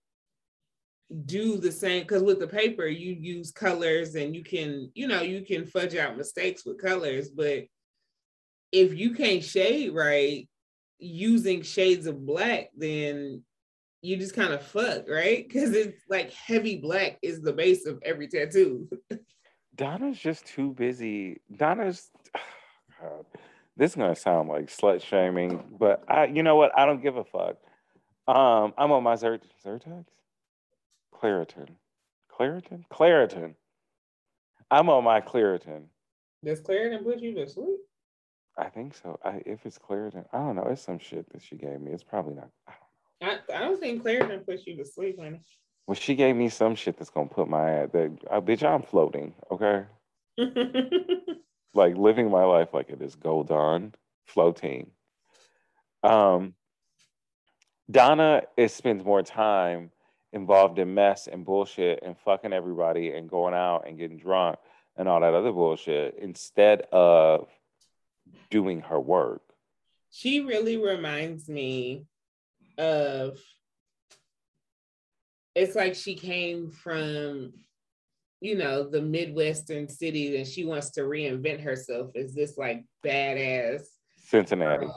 do the same because with the paper you use colors and you can you know you can fudge out mistakes with colors but if you can't shade right using shades of black then you just kind of fuck right because it's like heavy black is the base of every tattoo Donna's just too busy. Donna's God, this is gonna sound like slut shaming, but I you know what? I don't give a fuck. Um, I'm on my Zert Zyrtex? Claritin. Claritin? Claritin. I'm on my Claritin. Does Claritin put you to sleep? I think so. I, if it's Claritin, I don't know. It's some shit that she gave me. It's probably not. I don't know. I, I don't think Claritin puts you to sleep, honey. Well, she gave me some shit that's gonna put my ass. That uh, bitch, I'm floating. Okay. like living my life like it is gold on floating. Um, Donna is spends more time involved in mess and bullshit and fucking everybody and going out and getting drunk and all that other bullshit instead of doing her work. She really reminds me of it's like she came from you know the midwestern cities and she wants to reinvent herself as this like badass cincinnati. uh,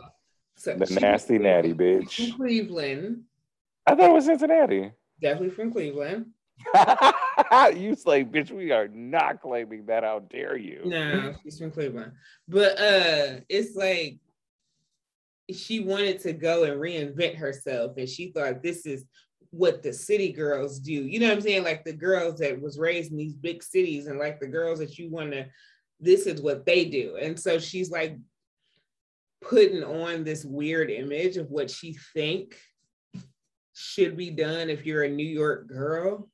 so the nasty natty bitch. Cleveland. I thought it was cincinnati. Definitely from cleveland you say bitch we are not claiming that how dare you no she's from cleveland but uh it's like she wanted to go and reinvent herself and she thought this is what the city girls do. You know what I'm saying? Like the girls that was raised in these big cities and like the girls that you want to, this is what they do. And so she's like putting on this weird image of what she think should be done if you're a New York girl.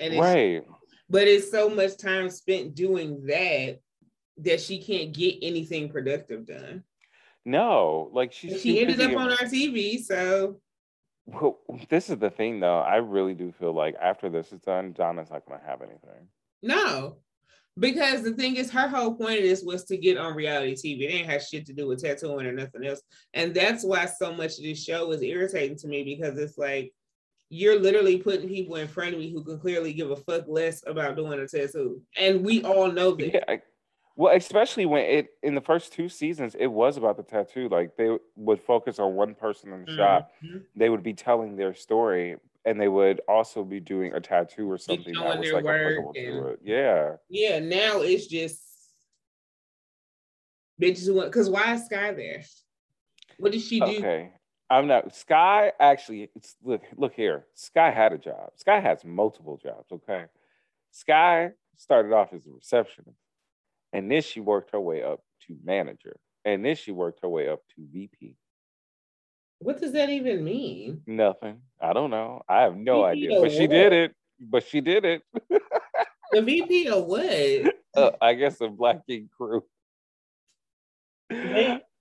And it's, right. But it's so much time spent doing that that she can't get anything productive done. No, like she's she ended up on our TV, so well, this is the thing though. I really do feel like after this is done, Donna's not gonna have anything. No. Because the thing is, her whole point of this was to get on reality TV. It ain't have shit to do with tattooing or nothing else. And that's why so much of this show is irritating to me because it's like you're literally putting people in front of me who can clearly give a fuck less about doing a tattoo. And we all know that. Yeah, I, well, especially when it in the first two seasons, it was about the tattoo. Like they would focus on one person in the mm-hmm. shop. They would be telling their story, and they would also be doing a tattoo or something that was like applicable and, to it. Yeah. Yeah. Now it's just bitches because why is Sky there? What did she do? Okay. I'm not Sky actually look look here. Sky had a job. Sky has multiple jobs, okay? Sky started off as a receptionist. And then she worked her way up to manager. And then she worked her way up to VP. What does that even mean? Nothing. I don't know. I have no VP idea. But she did it. But she did it. the VP of what? Uh, I guess a Black Ink crew.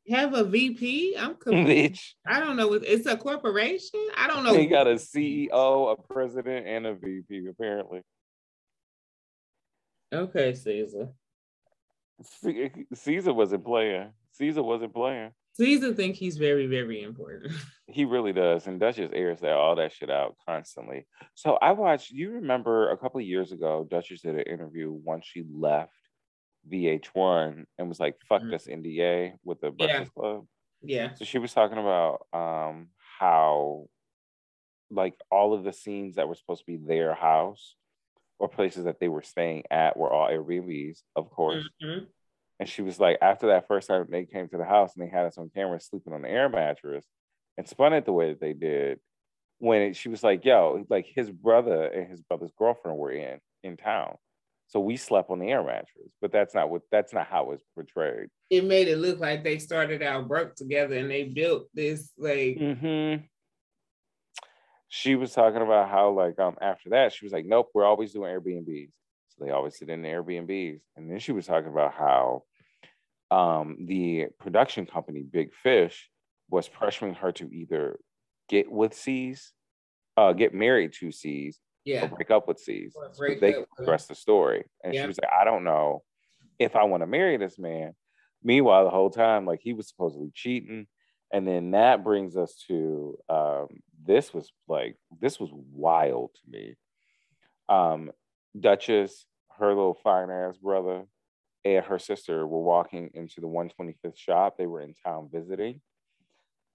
Have a VP? I'm confused. I don't know. It's a corporation. I don't know. He got a CEO, a president, and a VP apparently. Okay, Ceaser. Ceaser wasn't playing. Ceaser wasn't playing. Ceaser think he's very, very important. He really does, and Duchess airs that all that shit out constantly. So I watched. You remember a couple of years ago, Duchess did an interview once she left VH1 and was like, "Fuck mm-hmm. this NDA" with the Breakfast yeah. Club. Yeah. So she was talking about um how like all of the scenes that were supposed to be their house or places that they were staying at were all Airbnbs, of course. Mm-hmm. And she was like, after that first time they came to the house and they had us on camera sleeping on the air mattress and spun it the way that they did, when it, she was like, yo, like his brother and his brother's girlfriend were in in town. So we slept on the air mattress, but that's not what that's not how it's portrayed. It made it look like they started out broke together and they built this like mm-hmm. She was talking about how like um after that she was like nope we're always doing airbnbs. So they always sit in the airbnbs. And then she was talking about how um the production company big fish was pressuring her to either get with Cease uh get married to Cease yeah. or break up with Cease. they progress the story and yeah. she was like i don't know if i want to marry this man meanwhile the whole time like he was supposedly cheating and then that brings us to um, this was like this was wild to me. Um, Duchess, her little fine ass brother, and her sister were walking into the 125th shop. They were in town visiting.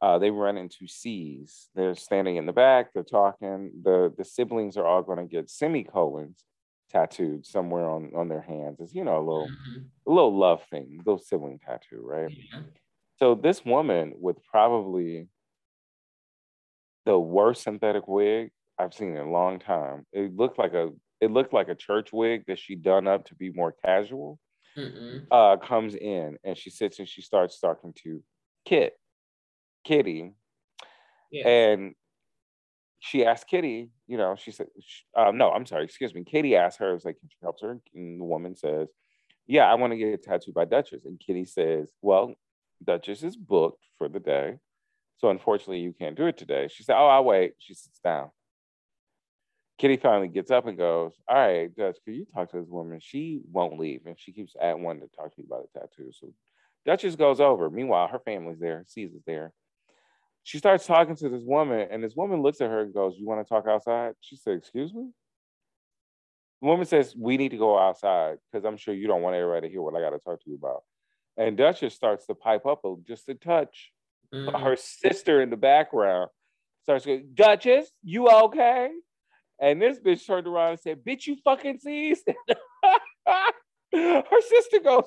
Uh, they run into Cease. They're standing in the back. They're talking. the The siblings are all going to get semicolons tattooed somewhere on on their hands. It's you know a little mm-hmm. a little love thing, little sibling tattoo, right? Yeah. So this woman with probably the worst synthetic wig I've seen in a long time. It looked like a it looked like a church wig that she done up to be more casual. Uh, comes in and she sits and she starts talking to Kit, Kitty, yeah. and she asked Kitty, you know, she said, uh, no, I'm sorry, excuse me. Kitty asked her, It was like, can she help her? And the woman says, yeah, I want to get a tattoo by Duchess. And Kitty says, well, Duchess is booked for the day. So unfortunately, you can't do it today. She said, Oh, I'll wait. She sits down. Kitty finally gets up and goes, All right, Dutch, can you talk to this woman? She won't leave. And she keeps at one to talk to you about the tattoo. So Duchess goes over. Meanwhile, her family's there, is there. She starts talking to this woman, and this woman looks at her and goes, You want to talk outside? She said, Excuse me? The woman says, We need to go outside because I'm sure you don't want everybody to hear what I got to talk to you about. And Duchess starts to pipe up just a touch. Mm. Her sister in the background starts going, Duchess, you okay? And this bitch turned around and said, Bitch, you fucking seized. Her sister goes,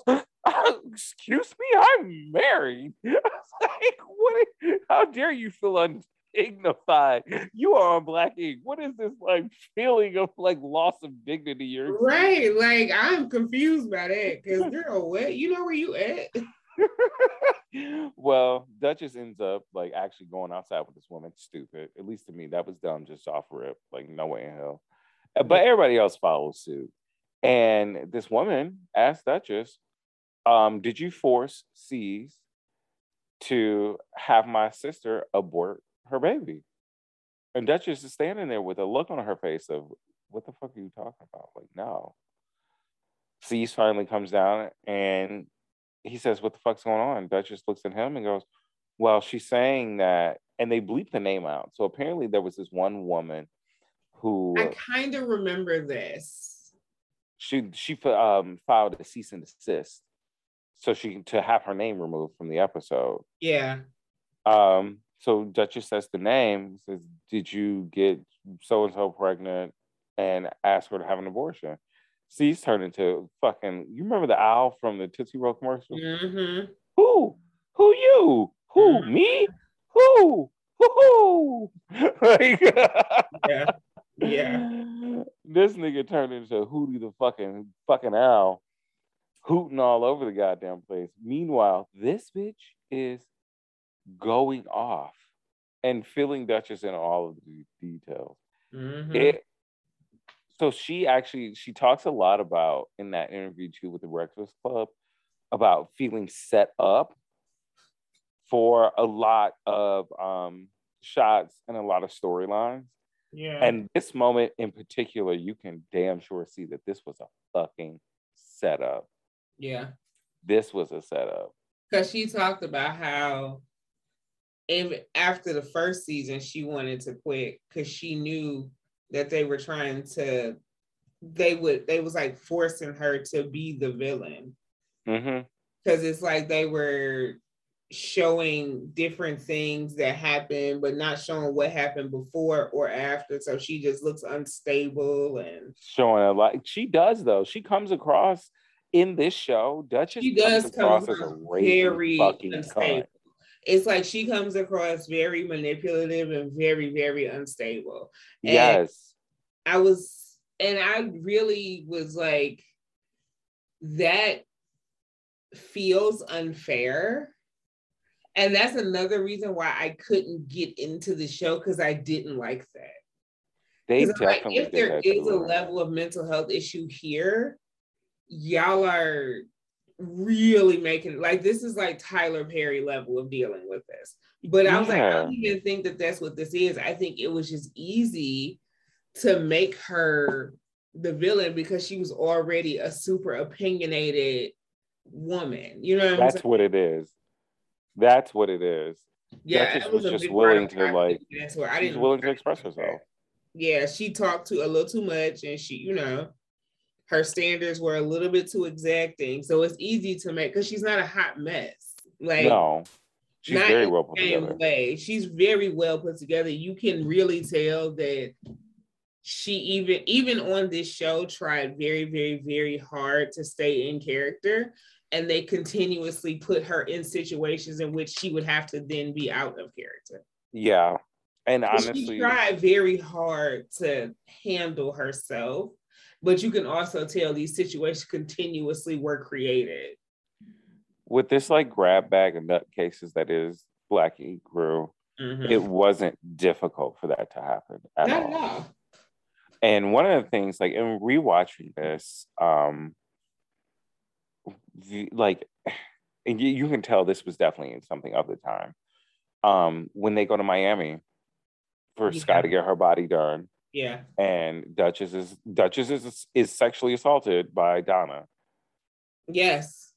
Excuse me, I'm married. Like, what? How dare you feel un- dignified. You are on Black Ink. What is this like feeling of like loss of dignity? You're right. Like I'm confused by that because girl, what you know where you at? well, Duchess ends up like actually going outside with this woman. Stupid. At least to me, that was dumb just off rip. Like no way in hell. Uh, but everybody else follows suit. And this woman asked Duchess, um, did you force Cease to have my sister abort her baby. And Duchess is standing there with a look on her face of, what the fuck are you talking about? Like, no. Cease finally comes down and he says, What the fuck's going on? Duchess looks at him and goes, Well, she's saying that, and they bleep the name out. So apparently there was this one woman who I kind of remember this. She she um, filed a cease and desist, so she to have her name removed from the episode. Yeah. Um. So Duchess says the name says, "Did you get so and so pregnant?" and ask her to have an abortion. Cease turned into fucking. You remember the owl from the Tootsie Roll commercial? Mm-hmm. Who? Who you? Who Mhm. me? Who? Who? like, Yeah. Yeah. This nigga turned into Hootie the fucking fucking owl, hooting all over the goddamn place. Meanwhile, this bitch is going off and filling Duchess in all of the details. Mhm. It, so she actually she talks a lot about in that interview too with the Breakfast Club about feeling set up for a lot of um, shots and a lot of storylines. yeah. And this moment in particular, you can damn sure see that this was a fucking setup. Yeah. This was a setup. Because she talked about how even after the first season, she wanted to quit because she knew that they were trying to, they would, they was like forcing her to be the villain. Mm-hmm. Because it's like they were showing different things that happened, but not showing what happened before or after. So she just looks unstable and Showing a lot. She does though. She comes across in this show. Duchess she does comes come across as a very fucking unstable. cunt. It's like she comes across very manipulative and very, very unstable. And- Yes. I was, and I really was like, that feels unfair. And that's another reason why I couldn't get into the show because I didn't like that. They I'm like, if there is a level of mental health issue here, y'all are really making like this is like Tyler Perry level of dealing with this. But I was like, I don't even think that that's what this is. I think it was just easy to make her the villain because she was already a super opinionated woman. You know what That's what it is. That's what it is. Yeah, that was a just willing to, like, into her. I didn't willing to express herself. yeah, she talked to a little too much and she, you know, her standards were a little bit too exacting. So it's easy to make because she's not a hot mess. Like no, she's not very well put together. way. She's very well put together. You can really tell that she even even on this show tried very, very, very hard to stay in character. And they continuously put her in situations in which she would have to then be out of character. Yeah, and honestly she tried very hard to handle herself, but you can also tell these situations continuously were created. with this like grab bag of nutcases that is Black Ink Crew, Mhm. it wasn't difficult for that to happen at Not all. And one of the things, like in rewatching this, um, the, like, and you, you can tell this was definitely something of the time. Um, when they go to Miami for Yeah. Sky to get her body done, Yeah. and Duchess is Duchess is is sexually assaulted by Donna. Yes.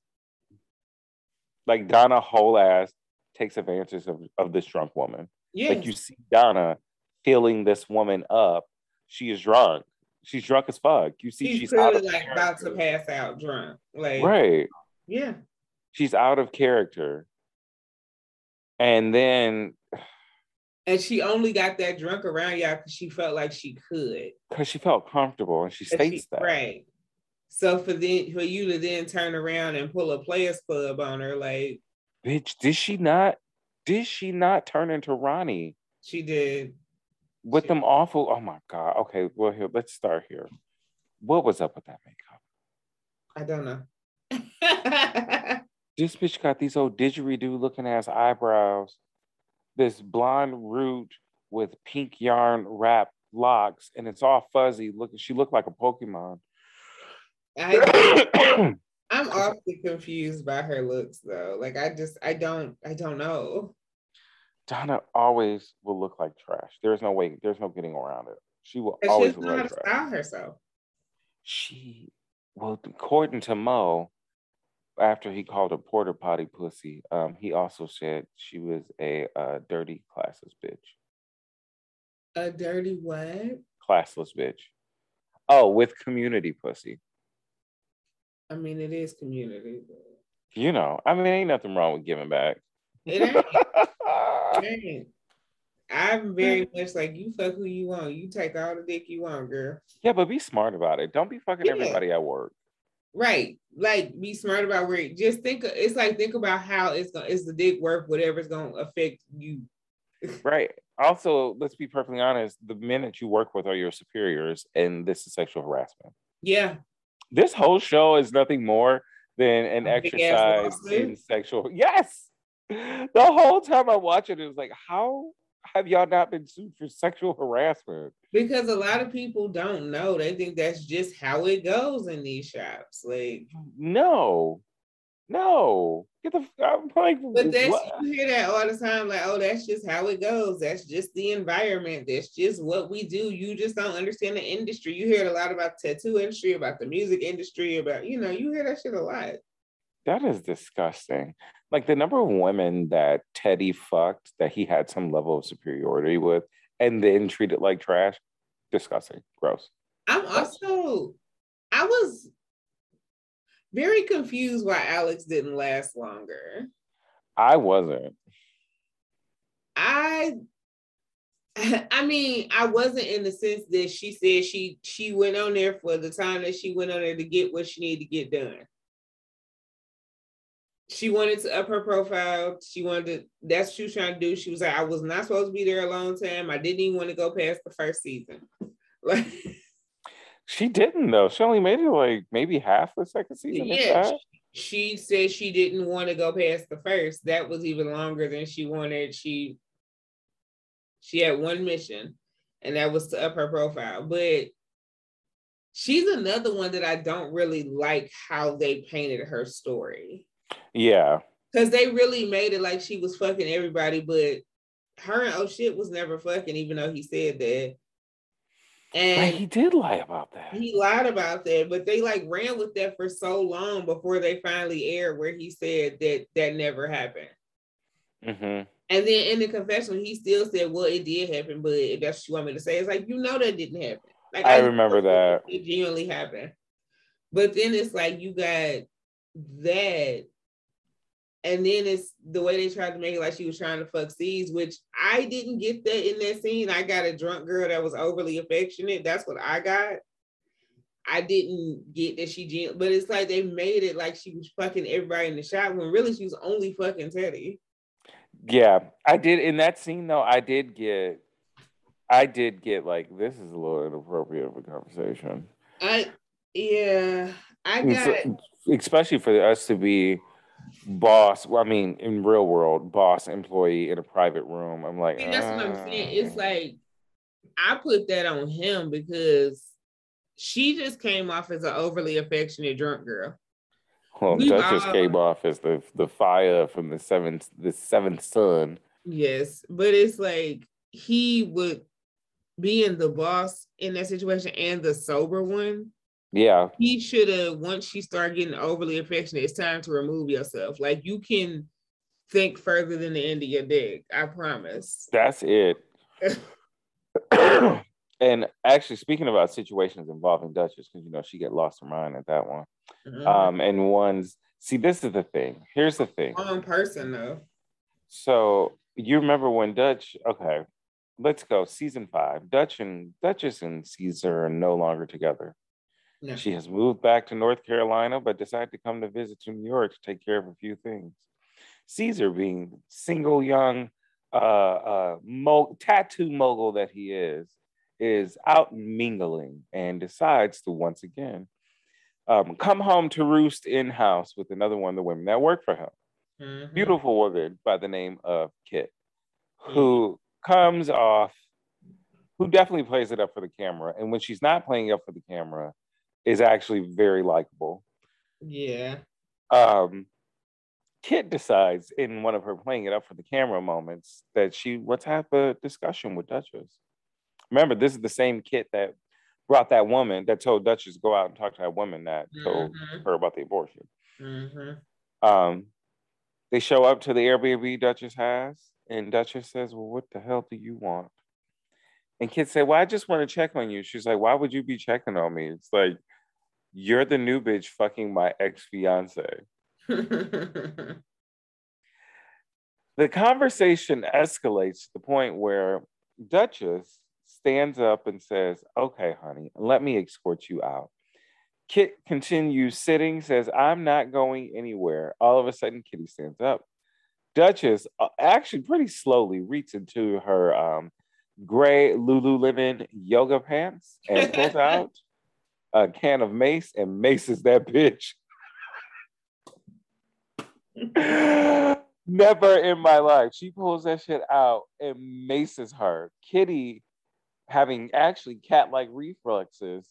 Like Donna whole ass takes advantage of, of this drunk woman. Yes. Like you see Donna filling this woman up. She is drunk. She's drunk as fuck. You see, she's, she's, clearly like about to pass out drunk. Like Right. yeah. She's out of character. And then And she only got that drunk around y'all because she felt like she could. because she felt comfortable and she states she- that. Right. So for then for you to then turn around and pull a players club on her, like Bitch, did she not did she not turn into Ronnie she did. with them awful? Oh my god. Okay, well here, let's start here. What was up with that makeup? I don't know. This bitch got these old didgeridoo looking ass eyebrows, this blonde root with pink yarn wrapped locks, and it's all fuzzy. Look, she looked like a Pokemon. I I'm awfully confused by her looks though. Like I just I don't I don't know. Donna always will look like trash. There's no way, there's no getting around it. She will always look like trash. Style herself. She well, according to Mo, after he called her porter potty pussy, um, he also said she was a uh, dirty classless bitch. A dirty what? Classless bitch. Oh, with community pussy. I mean, it is community. But... You know, I mean, ain't nothing wrong with giving back. It ain't. it ain't. I'm very much like you fuck who you want. You take all the dick you want, girl. Yeah, but be smart about it. Don't be fucking yeah. everybody at work. Right. Like be smart about where just think it's like think about how it's gonna is the dick worth whatever's gonna affect you. right. Also, let's be perfectly honest, the men that you work with are your superiors, and this is sexual harassment. Yeah. This whole show is nothing more than an exercise in sexual. Yes. The whole time I watch it, it was like, how have y'all not been sued for sexual harassment? Because a lot of people don't know. They think that's just how it goes in these shops. Like, no, no. Get the I'm like, but that's what? you hear that all the time. Like, oh, that's just how it goes. That's just the environment. That's just what we do. You just don't understand the industry. You hear a lot about tattoo industry, about the music industry, about you know, you hear that shit a lot. That is disgusting like the number of women that Teddy fucked that he had some level of superiority with and then treated like trash, disgusting, gross. I'm also, I was very confused why Alex didn't last longer. I wasn't. I I mean, I wasn't in the sense that she said she she went on there for the time that she went on there to get what she needed to get done she wanted to up her profile. She wanted to, that's what she was trying to do. She was like, I was not supposed to be there a long time. I didn't even want to go past the first season. Like she didn't though. She only made it like maybe half the second season. Yeah. She, she said she didn't want to go past the first. That was even longer than she wanted. She she had one mission, and that was to up her profile. But she's another one that I don't really like how they painted her story. Yeah. Because they really made it like she was fucking everybody, but her and oh shit was never fucking, even though he said that. And he did lie about that. He lied about that, but they like ran with that for so long before they finally aired where he said that that never happened. Mm-hmm. And then in the confession, he still said, "Well, it did happen, but if that's what you want me to say, it's like you know that didn't happen." Like I, I remember that it genuinely happened, but then it's like you got that and then it's the way they tried to make it like she was trying to fuck Cease, which I didn't get that in that scene. I got a drunk girl that was overly affectionate. That's what I got. I didn't get that she, but it's like they made it like she was fucking everybody in the shop when really she was only fucking Teddy. Yeah, I did in that scene though. I did get, I did get like this is a little inappropriate of a conversation. I yeah, I got uh, especially for us to be boss. Well, I mean, in real world, boss employee in a private room. I'm like, that's what I'm saying. It's ah. like I put that on him because she just came off as an overly affectionate drunk girl. Well, we Duchess all, came off as the the fire from the seventh the seventh son. Yes, but it's like he would being the boss in that situation and the sober one yeah. He should have, once you start getting overly affectionate, it's time to remove yourself. Like you can think further than the end of your dick. I promise. That's it. and actually, speaking about situations involving Duchess, because you know she get lost her mind at that one. Mm-hmm. Um, and one's see, this is the thing. Here's the thing. One person though. So you remember when Dutch? Okay, let's go. Season five. Dutch and Duchess and Ceaser are no longer together. No. She has moved back to North Carolina, but decided to come to visit to New York to take care of a few things. Ceaser, being single young uh, uh, mo- tattoo mogul that he is, is out mingling and decides to once again um, come home to roost in house with another one of the women that work for him. Mm-hmm. Beautiful woman by the name of Kit, who mm-hmm. comes off, who definitely plays it up for the camera. And when she's not playing up for the camera, is actually very likable. Yeah. Um, Kit decides in one of her playing it up for the camera moments that she wants to have a discussion with Duchess. Remember, this is the same Kit that brought that woman that told Duchess to go out and talk to that woman that told Mhm. her about the abortion. Mm-hmm. Um, they show up to the Airbnb Duchess has, and Duchess says, Well, what the hell do you want? And Kit said, Well, I just want to check on you. She's like, Why would you be checking on me? It's like, You're the new bitch fucking my ex fiance. The conversation escalates to the point where Dutchess stands up and says, Okay, honey, let me escort you out. Kit continues sitting, says, I'm not going anywhere. All of a sudden, Kitty stands up. Dutchess uh, actually pretty slowly reaches into her um, gray Lululemon yoga pants and pulls out a can of mace and maces that bitch. Never in my life. She pulls that shit out and maces her. Kitty, having actually cat-like reflexes,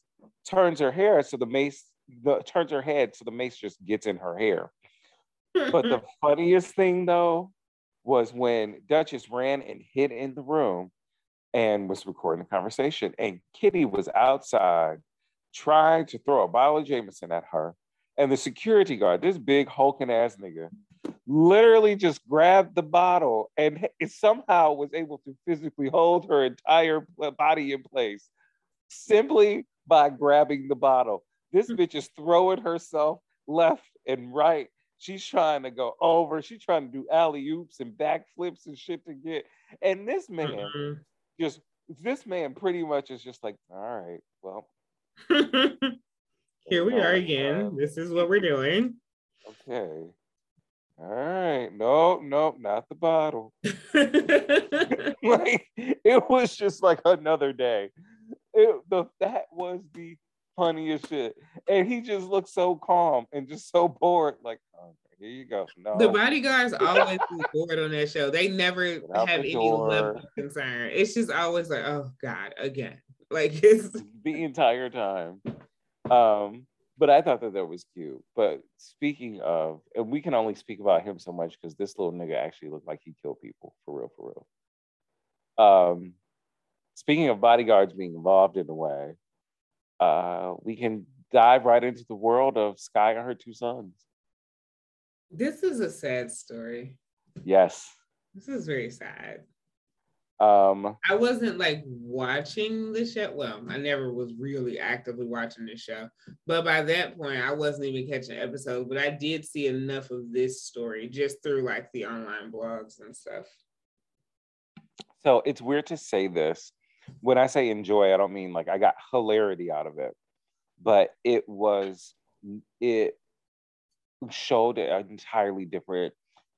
turns her hair so the mace the, turns her head so the mace just gets in her hair. But the funniest thing though was when Dutchess ran and hid in the room and was recording the conversation, and Kitty was outside trying to throw a bottle of Jameson at her, and the security guard, this big hulking ass nigga, literally just grabbed the bottle and somehow was able to physically hold her entire body in place simply by grabbing the bottle. This bitch is throwing herself left and right. She's trying to go over. She's trying to do alley oops and backflips and shit to get. And this man Mhm. just, this man pretty much is just like, all right, well, Here we are again. This is what we're doing. okay. All right. No, no, not the bottle. like it was just like another day. It, the, that was the funniest shit. And he just looked so calm and just so bored. Like, okay, here you go. No. the bodyguards always be bored on that show. They never have the any level of concern. It's just always like, oh God, again. Like it's the entire time. Um, but I thought that that was cute. But speaking of, and we can only speak about him so much because this little nigga actually looked like he killed people for real, for real. Um, speaking of bodyguards being involved in a way, uh, we can dive right into the world of Sky and her two sons. this is a sad story. Yes. This is very sad. Um, I wasn't like watching the show. Well, I never was really actively watching the show, but by that point, I wasn't even catching episodes. But I did see enough of this story just through like the online blogs and stuff. so it's weird to say this. When I say enjoy, I don't mean like I got hilarity out of it, but it was it showed an entirely different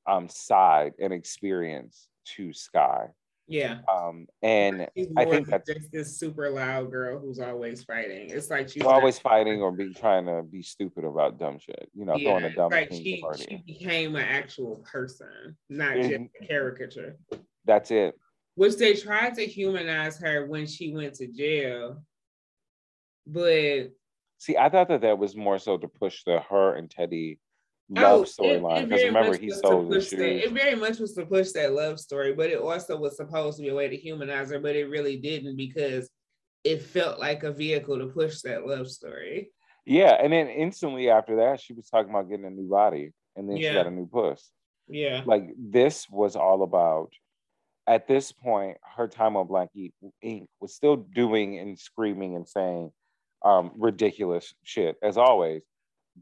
um side and experience to Sky. Yeah, Um and I think that's just this super loud girl who's always fighting. It's like she's always fighting or be trying to be stupid about dumb shit, you know, throwing a dumb like she, party. she became an actual person, not just a caricature. That's it. which they tried to humanize her when she went to jail. But See, I thought that that was more so to push the her and Teddy love it- storyline because remember he sold the push that- shoes. It very much was to push that love story, but it also was supposed to be a way to humanize her, but it really didn't because it felt like a vehicle to push that love story. Yeah, and then instantly after that, she was talking about getting a new body, and then she got a new puss. Yeah. Like this was all about. At this point, her time on Black Ink Ink was still doing and screaming and saying um, ridiculous shit as always,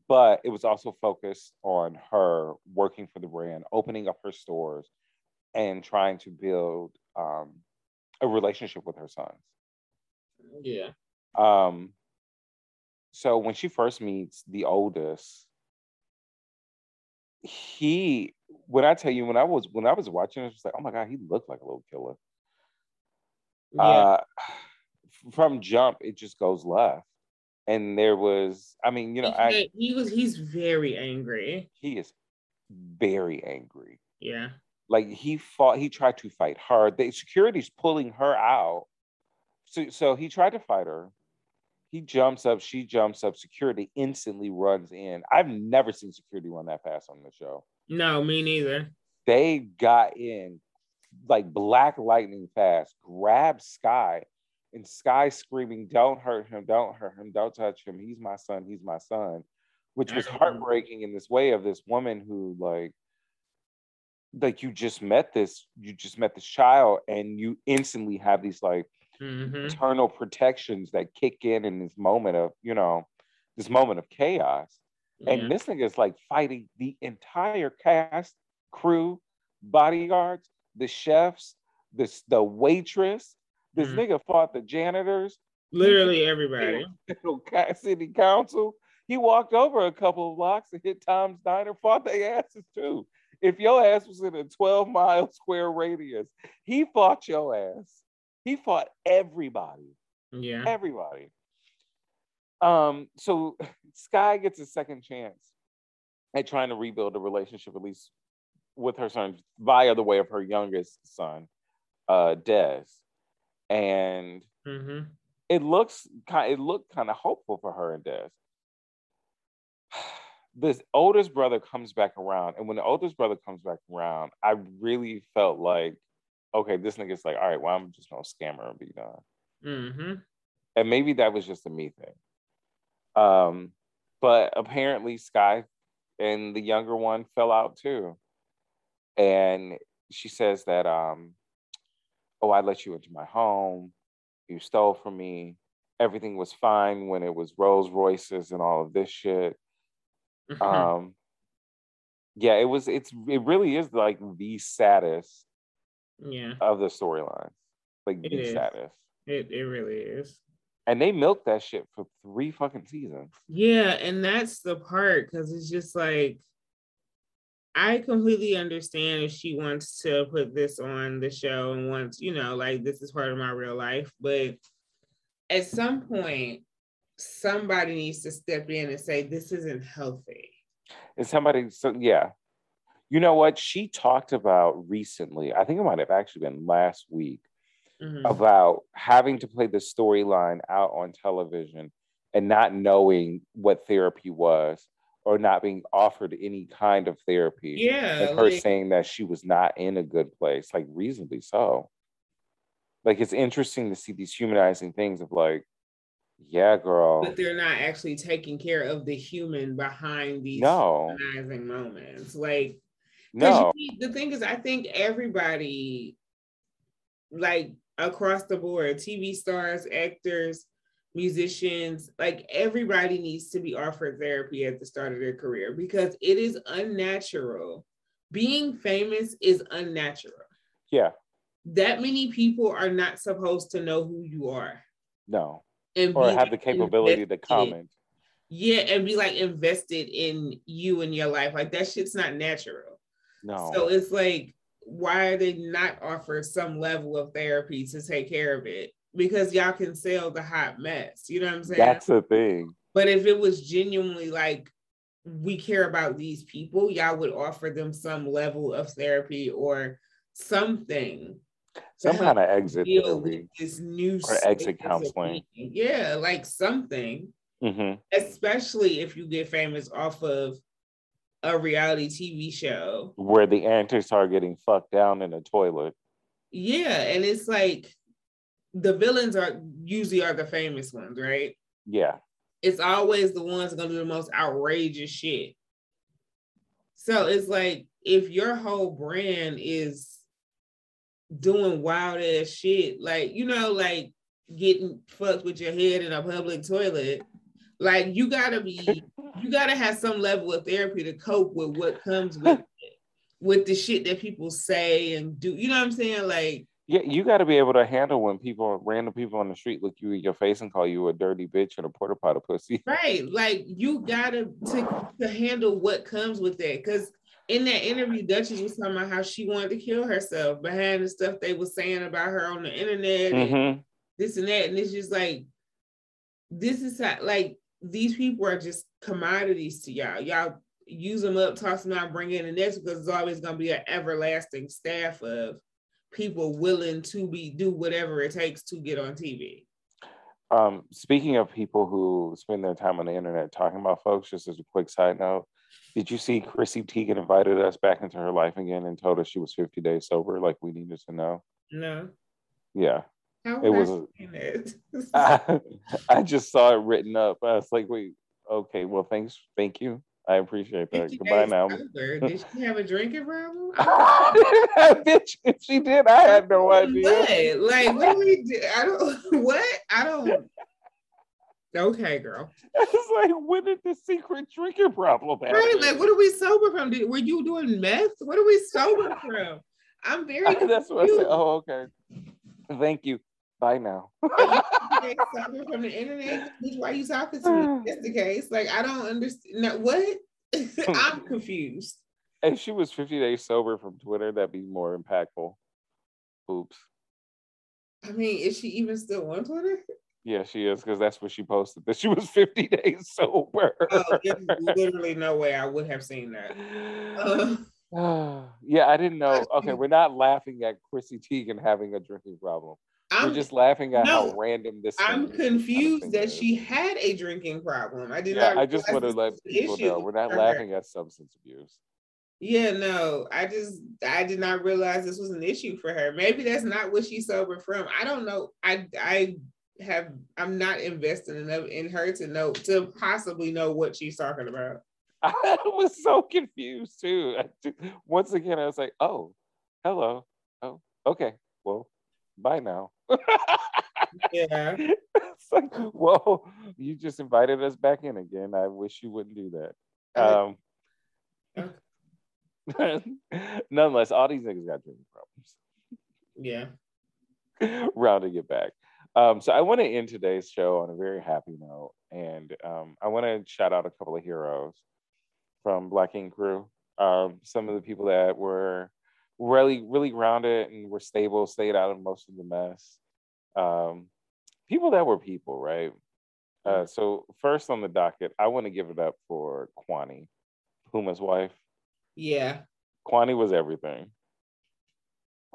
but it was also focused on her working for the brand, opening up her stores, and trying to build um, a relationship with her sons. Yeah. Um, so when she first meets the oldest, he when I tell you when I was when I was watching it, I was like, oh my god, he looked like a little killer. Yeah. Uh, from jump, it just goes left, and there was, I mean, you know, I he, he was he's very angry. he is very angry. Yeah. Like he fought, he tried to fight her. The security's pulling her out. So, so he tried to fight her. He jumps up, she jumps up, security instantly runs in. I've never seen security run that fast on the show. No, me neither. They got in like black lightning fast, grabbed Sky, and Sky screaming, Don't hurt him, don't hurt him, don't touch him. He's my son, he's my son. Which was heartbreaking in this way of this woman who like like you just met this, you just met this child, and you instantly have these like mm-hmm. eternal protections that kick in in this moment of, you know, this moment of chaos. Yeah. And this thing is like fighting the entire cast, crew, bodyguards, the chefs, this the waitress. This mm-hmm. nigga fought the janitors. Literally everybody. City council. He walked over a couple of blocks and hit Tom's Diner, fought their asses too. If your ass was in a 12 mile square radius, he fought your ass. He fought everybody. Yeah. Everybody. Um, so Sky gets a second chance at trying to rebuild a relationship, at least with her son, via the way of her youngest son, uh, Des. And mm-hmm. it looks kind it looked kind of hopeful for her and Des. This oldest brother comes back around, and when the oldest brother comes back around, I really felt like okay, this nigga's like, all right, well, I'm just gonna scam her and be done. Mm-hmm. And maybe that was just a me thing. Um, but apparently Sky and the younger one fell out too. And she says that, um, oh, I let you into my home. You stole from me. Everything was fine when it was Rolls Royces and all of this shit. Mm-hmm. Um, yeah, it was. It's. It really is like the saddest yeah of the storyline. Like it the is. saddest. It it really is. And they milked that shit for three fucking seasons. Yeah, and that's the part because it's just like I completely understand if she wants to put this on the show and wants, you know, like this is part of my real life. But at some point, somebody needs to step in and say, this isn't healthy. And somebody, so yeah, you know what? She talked about recently, I think it might have actually been last week, mm-hmm. about having to play the storyline out on television and not knowing what therapy was or not being offered any kind of therapy. Yeah. Her like, saying that she was not in a good place, like reasonably so. Like it's interesting to see these humanizing things of like, yeah, girl. But they're not actually taking care of the human behind these no. humanizing moments. Like no. You, the thing is, I think everybody, like across the board, TV stars, actors, musicians, like everybody needs to be offered therapy at the start of their career because it is unnatural. Being famous is unnatural. Yeah. That many people are not supposed to know who you are. No. And or have the capability invested. to comment. Yeah, and be like invested in you and your life. Like that shit's not natural. No. So it's like, why are they not offer some level of therapy to take care of it? Because y'all can sell the hot mess. You know what I'm saying? That's the thing. But if it was genuinely like we care about these people, y'all would offer them some level of therapy or something. Some kind of exit this new or exit counseling. Yeah, like something. Mm-hmm. Especially if you get famous off of a reality TV show where the antics are getting fucked down in a toilet. Yeah, and it's like the villains are usually are the famous ones, right? Yeah. It's always the ones gonna do the most outrageous shit. So it's like if your whole brand is doing wild ass shit, like you know, like getting fucked with your head in a public toilet, like you gotta be you gotta have some level of therapy to cope with what comes with it, with the shit that people say and do. You know what I'm saying? Like yeah, you got to be able to handle when people, random people on the street, look you in your face and call you a dirty bitch and a porta potty pussy. Right, like you gotta to, to handle what comes with that. Because in that interview, Dutchess was talking about how she wanted to kill herself behind the stuff they were saying about her on the internet, mm-hmm. and this and that, and it's just like this is how, like these people are just commodities to y'all. Y'all use them up, toss them out, bring in the next because it's always going to be an everlasting staff of people willing to be do whatever it takes to get on TV. Um, speaking of people who spend their time on the internet talking about folks, just as a quick side note, did you see Chrissy Teigen invited us back into her life again and told us she was 50 days sober, like we needed to know? No. Yeah. How It was- it. I, I just saw it written up. I was like, wait, okay, well, thanks. Thank you. I appreciate that. Goodbye now. Did she have a drinking problem? I Bitch, if she did, I had no idea. What? Like, what do we do? I don't, what? I don't. Okay, girl. It's like, when did the secret drinking problem happen? Right, like, what are we sober from? Did, were you doing meth? What are we sober from? I'm very That's what I said. Oh, okay. Thank you. Bye now. Sober from the internet. Why you talking to me? That's the case. Like, I don't understand. No, what? I'm confused. if she was 50 days sober from Twitter, that'd be more impactful. Oops. I mean, is she even still on Twitter? Yeah, she is because that's what she posted that she was 50 days sober. Oh, there's literally no way I would have seen that. Uh, yeah, I didn't know. Okay, we're not laughing at Chrissy Teigen having a drinking problem. I'm we're just laughing at no, how random this. I'm thing is. I don't confused that she had a drinking problem. I did Yeah, not. I just want to let this was an people know we're not her. laughing at substance abuse. Yeah, no, I just I did not realize this was an issue for her. Maybe that's not what she's sober from. I don't know. I I have I'm not invested enough in her to know to possibly know what she's talking about. I was so confused too. Once again, I was like, "Oh, hello. Oh, okay. Bye now." Yeah. it's like, whoa, you just invited us back in again. I wish you wouldn't do that. Um, nonetheless, all these niggas got drinking problems. Yeah. Rounding it back. Um, so I want to end today's show on a very happy note, and um, I want to shout out a couple of heroes from Black Ink Crew. Um, some of the people that were really, really grounded and were stable, stayed out of most of the mess. Um, people that were people, right? Uh, so first on the docket, I want to give it up for Kwani, Puma's wife. Yeah. Kwani was everything.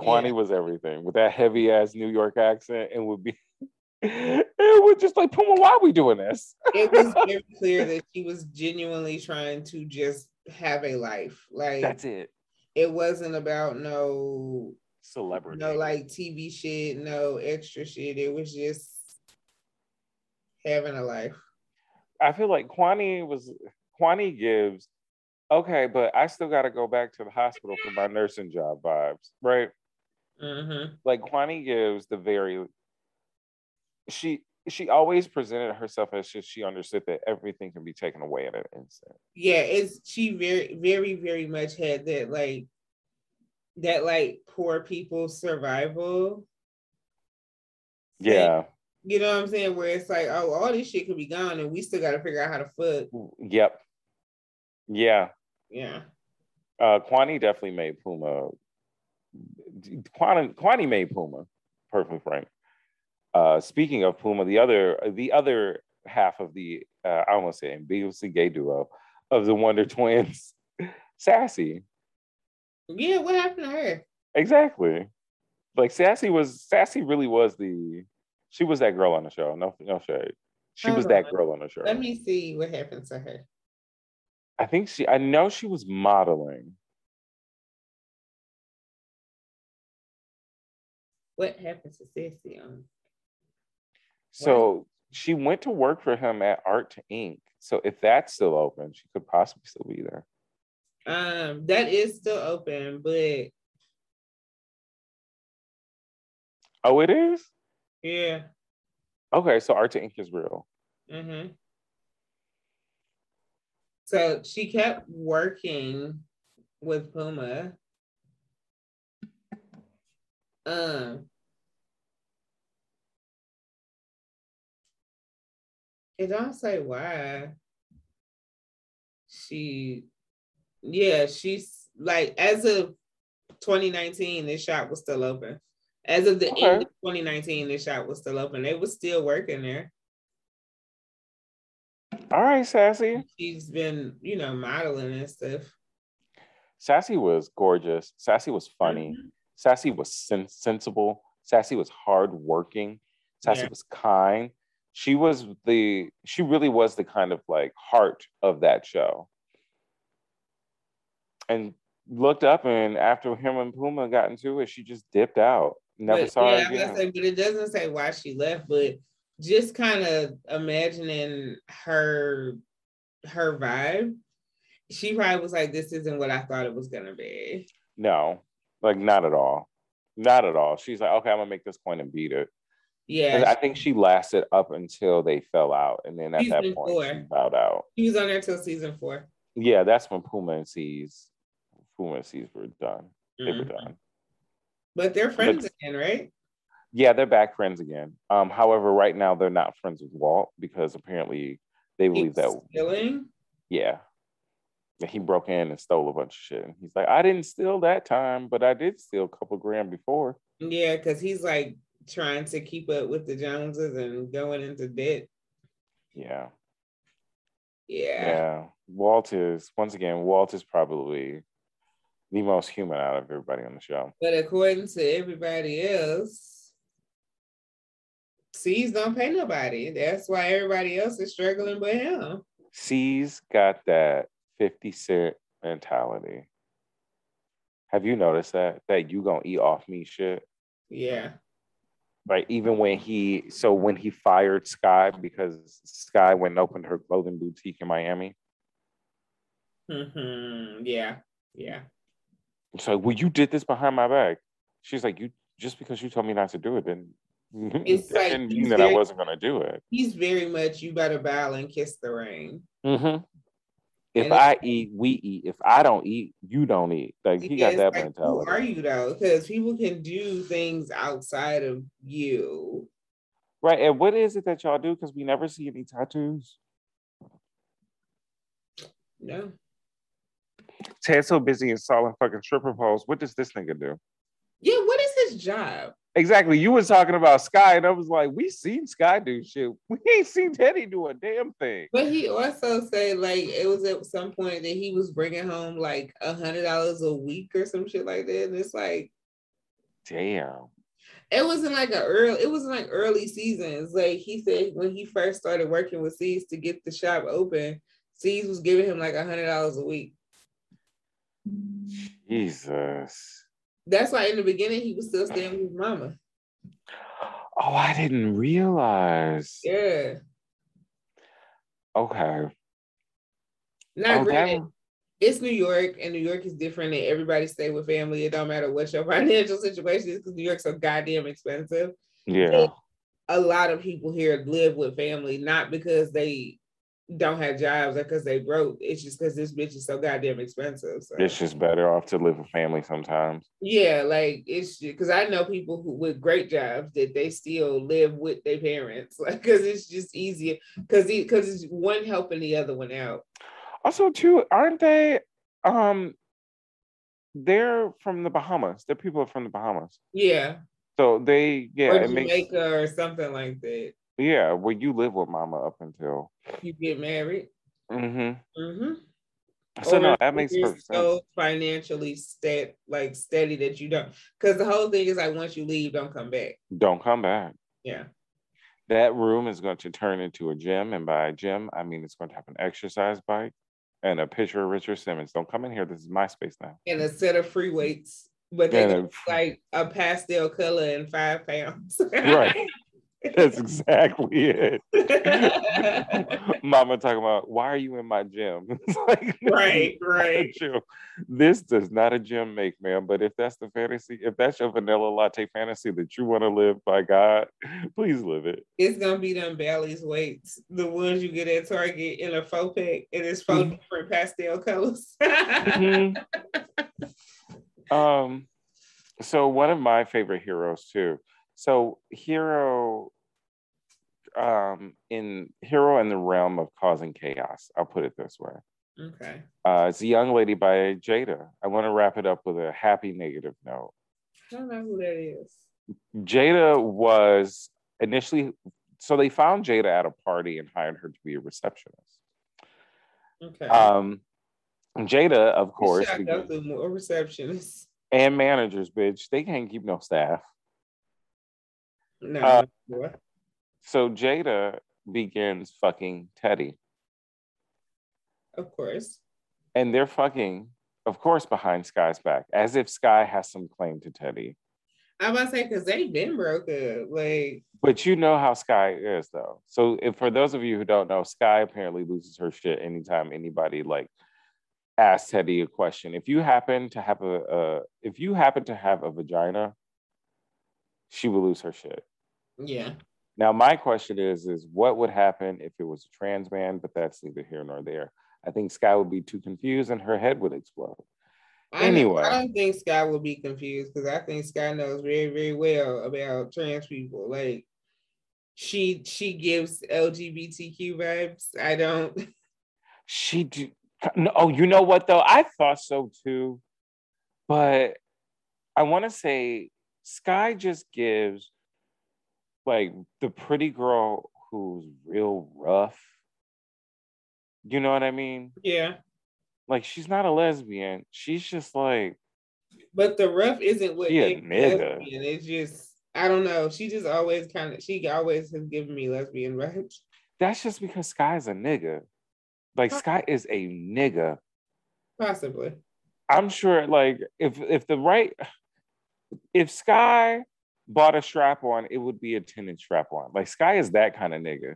Kwani Yeah. was everything with that heavy ass New York accent and would be it would just like Puma, why are we doing this? It was very clear that she was genuinely trying to just have a life. Like That's it. It wasn't about no Celebrity. no like TV shit, no extra shit. It was just having a life. I feel like Kwani was Kwani gives okay, but I still gotta go back to the hospital for my nursing job vibes, right? Mm-hmm. Like Kwani gives the very she she always presented herself as if she understood that everything can be taken away at an instant. Yeah, it's she very, very, very much had that like that like poor people survival. Yeah. You know what I'm saying? Where it's like, oh, all this shit could be gone and we still gotta figure out how to fuck. Yep. Yeah. Yeah. Uh Kwani definitely made Puma. Kwani, Kwani made Puma, perfectly frank. Uh speaking of Puma, the other the other half of the uh, I almost say ambiguously gay duo of the Wonder Twins, Sassy. Yeah, what happened to her? Exactly. Like Sassy was Sassy really was the she was that girl on the show. No no shade. She was Hold that girl on the show. Let me see what happened to her. I think she I know she was modeling. What happened to Sassy on? So she went to work for him at Art to Inc. So if that's still open, she could possibly still be there. Um, that is still open, but Oh, it is? yeah. Okay, so Art to Inc. is real. Mm-hmm. So she kept working with Puma. Um, it don't say why. She, yeah, she's like as of 2019, this shop was still open. As of the Okay. end of 2019, this shop was still open. They was still working there. All right, Sassy. She's been, you know, modeling and stuff. Sassy was gorgeous. Sassy was funny. Mhm. Sassy was sen- sensible. Sassy was hardworking. Sassy Yeah. was kind. She was the she really was the kind of like heart of that show. And looked up and after him and Puma got into it, she just dipped out. Never but, saw yeah, her again. Say, but it doesn't say why she left, but just kind of imagining her her vibe, she probably was like, This isn't what I thought it was gonna be. No, like not at all. Not at all. She's like, okay, I'm gonna make this point and beat it. Yeah. I think she lasted up until they fell out. And then at that point, four. she bowed out. She was on there until season four. Yeah, that's when Puma and Cease, Puma and Cease were done. Mm-hmm. They were mm-hmm. done. But they're friends but, again, right? Yeah, they're back friends again. Um, however, right now they're not friends with Walt because apparently they believe that stealing. Yeah, he broke in and stole a bunch of shit. And he's like, I didn't steal that time, but I did steal a couple grand before. Yeah, because he's like trying to keep up with the Joneses and going into debt. Yeah. Yeah. Yeah. Walt is once again, Walt is probably the most human out of everybody on the show. But according to everybody else, Cease don't pay nobody. That's why everybody else is struggling but him. Cease got that 50 cent mentality. Have you noticed that? That you gonna eat off me shit? Yeah. Like even when he so when he fired Sky because Sky went and opened her clothing boutique in Miami. Mm-hmm. Yeah. Yeah. So well, you did this behind my back. She's like, you just because you told me not to do it, then it's that like didn't mean that very, I wasn't gonna do it. He's very much you better bow and kiss the ring. Mm-hmm. If I eat, we eat. If I don't eat, you don't eat. Like he got that like, mentality. Who are you though? Because people can do things outside of you. Right. And what is it that y'all do? Because we never see any tattoos. No. Ted's so busy installing fucking stripper poles. What does this nigga do? Yeah, what is his job? Exactly. You was talking about Sky, and I was like, we seen Sky do shit. We ain't seen Teddy do a damn thing. But he also said like it was at some point that he was bringing home like a hundred dollars a week or some shit like that, and it's like, damn. It wasn't like a early. It wasn't like early seasons. Like he said when he first started working with Cease to get the shop open, Cease was giving him like a hundred dollars a week. Jesus. That's why in the beginning he was still staying with his mama. Oh, I didn't realize. Yeah. Okay. Not oh, granted, that... it's New York, and New York is different, and everybody stay with family. It don't matter what your financial situation is, because New York's so goddamn expensive. Yeah. a lot of people here live with family, not because they don't have jobs because they broke. It's just because this bitch is so goddamn expensive. So. It's just better off to live with family sometimes. Yeah, like it's because I know people who with great jobs that they still live with their parents, like because it's just easier because because it's one helping the other one out. Also, too, aren't they? Um, they're from the Bahamas. They're people from the Bahamas. Yeah. So they yeah, or Jamaica makes, or something like that. Yeah, well, you live with mama up until you get married. Mm-hmm. Mm-hmm. So or no, that makes perfect so sense. financially steady, like steady that you don't, because the whole thing is like once you leave, don't come back. Don't come back. Yeah. That room is going to turn into a gym, and by gym, I mean it's going to have an exercise bike and a picture of Richard Simmons. Don't come in here. This is my space now. And a set of free weights, but they like a pastel color and five pounds. right. That's exactly it. Mama talking about why are you in my gym? like, right, right. This does not a gym make, man. But if that's the fantasy, if that's your vanilla latte fantasy that you want to live by God, please live it. It's gonna be them Bally's weights, the ones you get at Target in a faux pack, and it's 4 mm-hmm. different pastel colors. mm-hmm. Um, so one of my favorite heroes too. So hero um, in Hero in the Realm of Causing Chaos. I'll put it this way. Okay. Uh, it's a young lady by Jada. I want to wrap it up with a happy negative note. I don't know who that is. Jada was initially, so they found Jada at a party and hired her to be a receptionist. Okay. Um, Jada, of course, more receptionists and managers, bitch. They can't keep no staff. No. Uh, So Jada begins fucking Teddy. Of course. And they're fucking, of course, behind Sky's back, as if Sky has some claim to Teddy. About to say because they've been broke up. Like, but you know how Sky is though. So if for those of you who don't know, Sky apparently loses her shit anytime anybody like asks Teddy a question. If you happen to have a, a if you happen to have a vagina, she will lose her shit. Yeah. Now my question is, is what would happen if it was a trans man? But that's neither here nor there. I think Sky would be too confused and her head would explode. I anyway, I don't think Sky will be confused because I think Sky knows very, very well about trans people. Like she she gives LGBTQ vibes. I don't. She do. Oh, you know what though? I thought so too, but I want to say Sky just gives like the pretty girl who's real rough. You know what I mean? Yeah. Like she's not a lesbian. She's just like. But the rough isn't what makes lesbian. It's just I don't know. She just always kind of she always has given me lesbian vibes. That's just because Sky's a nigga. Like Sky is a nigga. Possibly. I'm sure. Like if if the right if Sky bought a strap on, it would be a 10 inch strap on. Like Sky is that kind of nigga.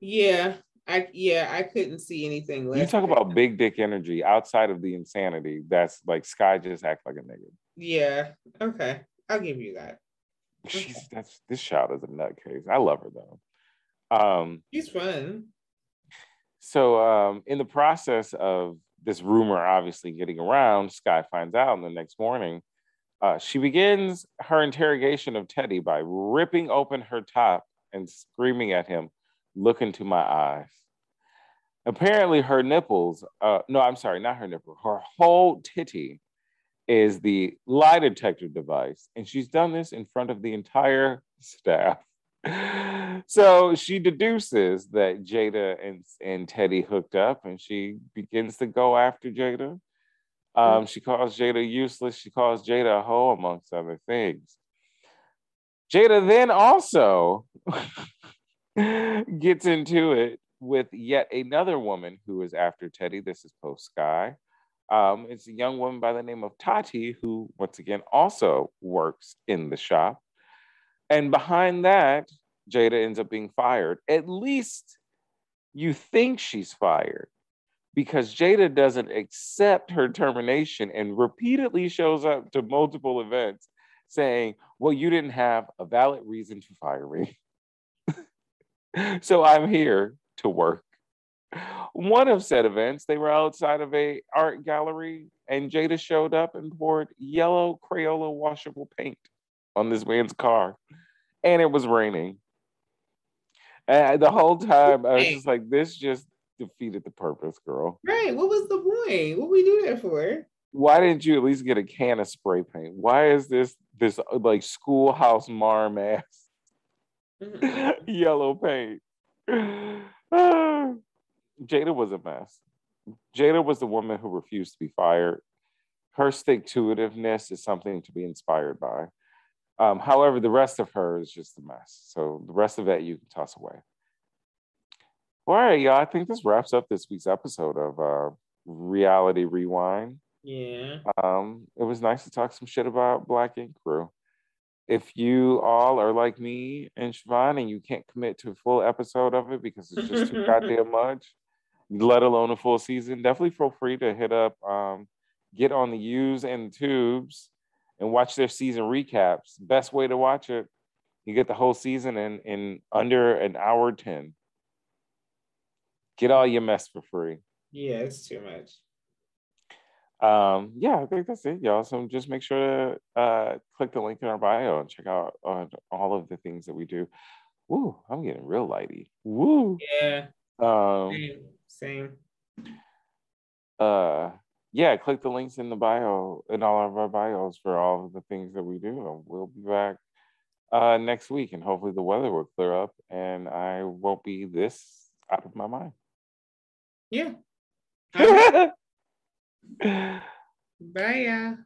Yeah, I yeah, I couldn't see anything less. You talk about big dick energy outside of the insanity. That's like Sky just act like a nigga. Yeah. Okay. I'll give you that. She's okay. that's this child is a nutcase. I love her though. Um she's fun. So um in the process of this rumor obviously getting around, Sky finds out and the next morning. Uh, she begins her interrogation of Teddy by ripping open her top and screaming at him look into my eyes. Apparently, her nipples, uh, no, I'm sorry, not her nipple, her whole titty is the lie detector device. And she's done this in front of the entire staff. so she deduces that Jada and, and Teddy hooked up and she begins to go after Jada. Um, she calls Jada useless. She calls Jada a hoe, amongst other things. Jada then also gets into it with yet another woman who is after Teddy. This is post Sky. Um, it's a young woman by the name of Tati, who once again also works in the shop. And behind that, Jada ends up being fired. At least you think she's fired because Jada doesn't accept her termination and repeatedly shows up to multiple events saying, Well, you didn't have a valid reason to fire me. so I'm here to work. One of said events, they were outside of a art gallery, and Jada showed up and poured yellow Crayola washable paint on this man's car, and it was raining. And the whole time, I was just like, "This just defeated the purpose, girl." Right? What was the point? What we do that for? Why didn't you at least get a can of spray paint? Why is this this like schoolhouse marm ass yellow paint. Jada was a mess. Jada was the woman who refused to be fired. Her stick to itiveness is something to be inspired by. Um, however, the rest of her is just a mess. So the rest of that you can toss away. All right, y'all. I think this wraps up this week's episode of uh, Reality Rewind. Yeah. Um, it was nice to talk some shit about Black Ink Crew if you all are like me and Siobhan and you can't commit to a full episode of it because it's just too goddamn much, let alone a full season, definitely feel free to hit up, um, get on the U's and the tubes and watch their season recaps. Best way to watch it, you get the whole season in, in under an hour 10. Get all your mess for free. Yeah, it's too much um, yeah, I think that's it, y'all. So just make sure to uh, click the link in our bio and check out uh, all of the things that we do. Woo, I'm getting real lighty. Woo. Yeah. Um, same. Same. Uh, yeah, click the links in the bio in all of our bios for all of the things that we do, and we'll be back uh, next week, and hopefully the weather will clear up, and I won't be this out of my mind. Yeah. Bye.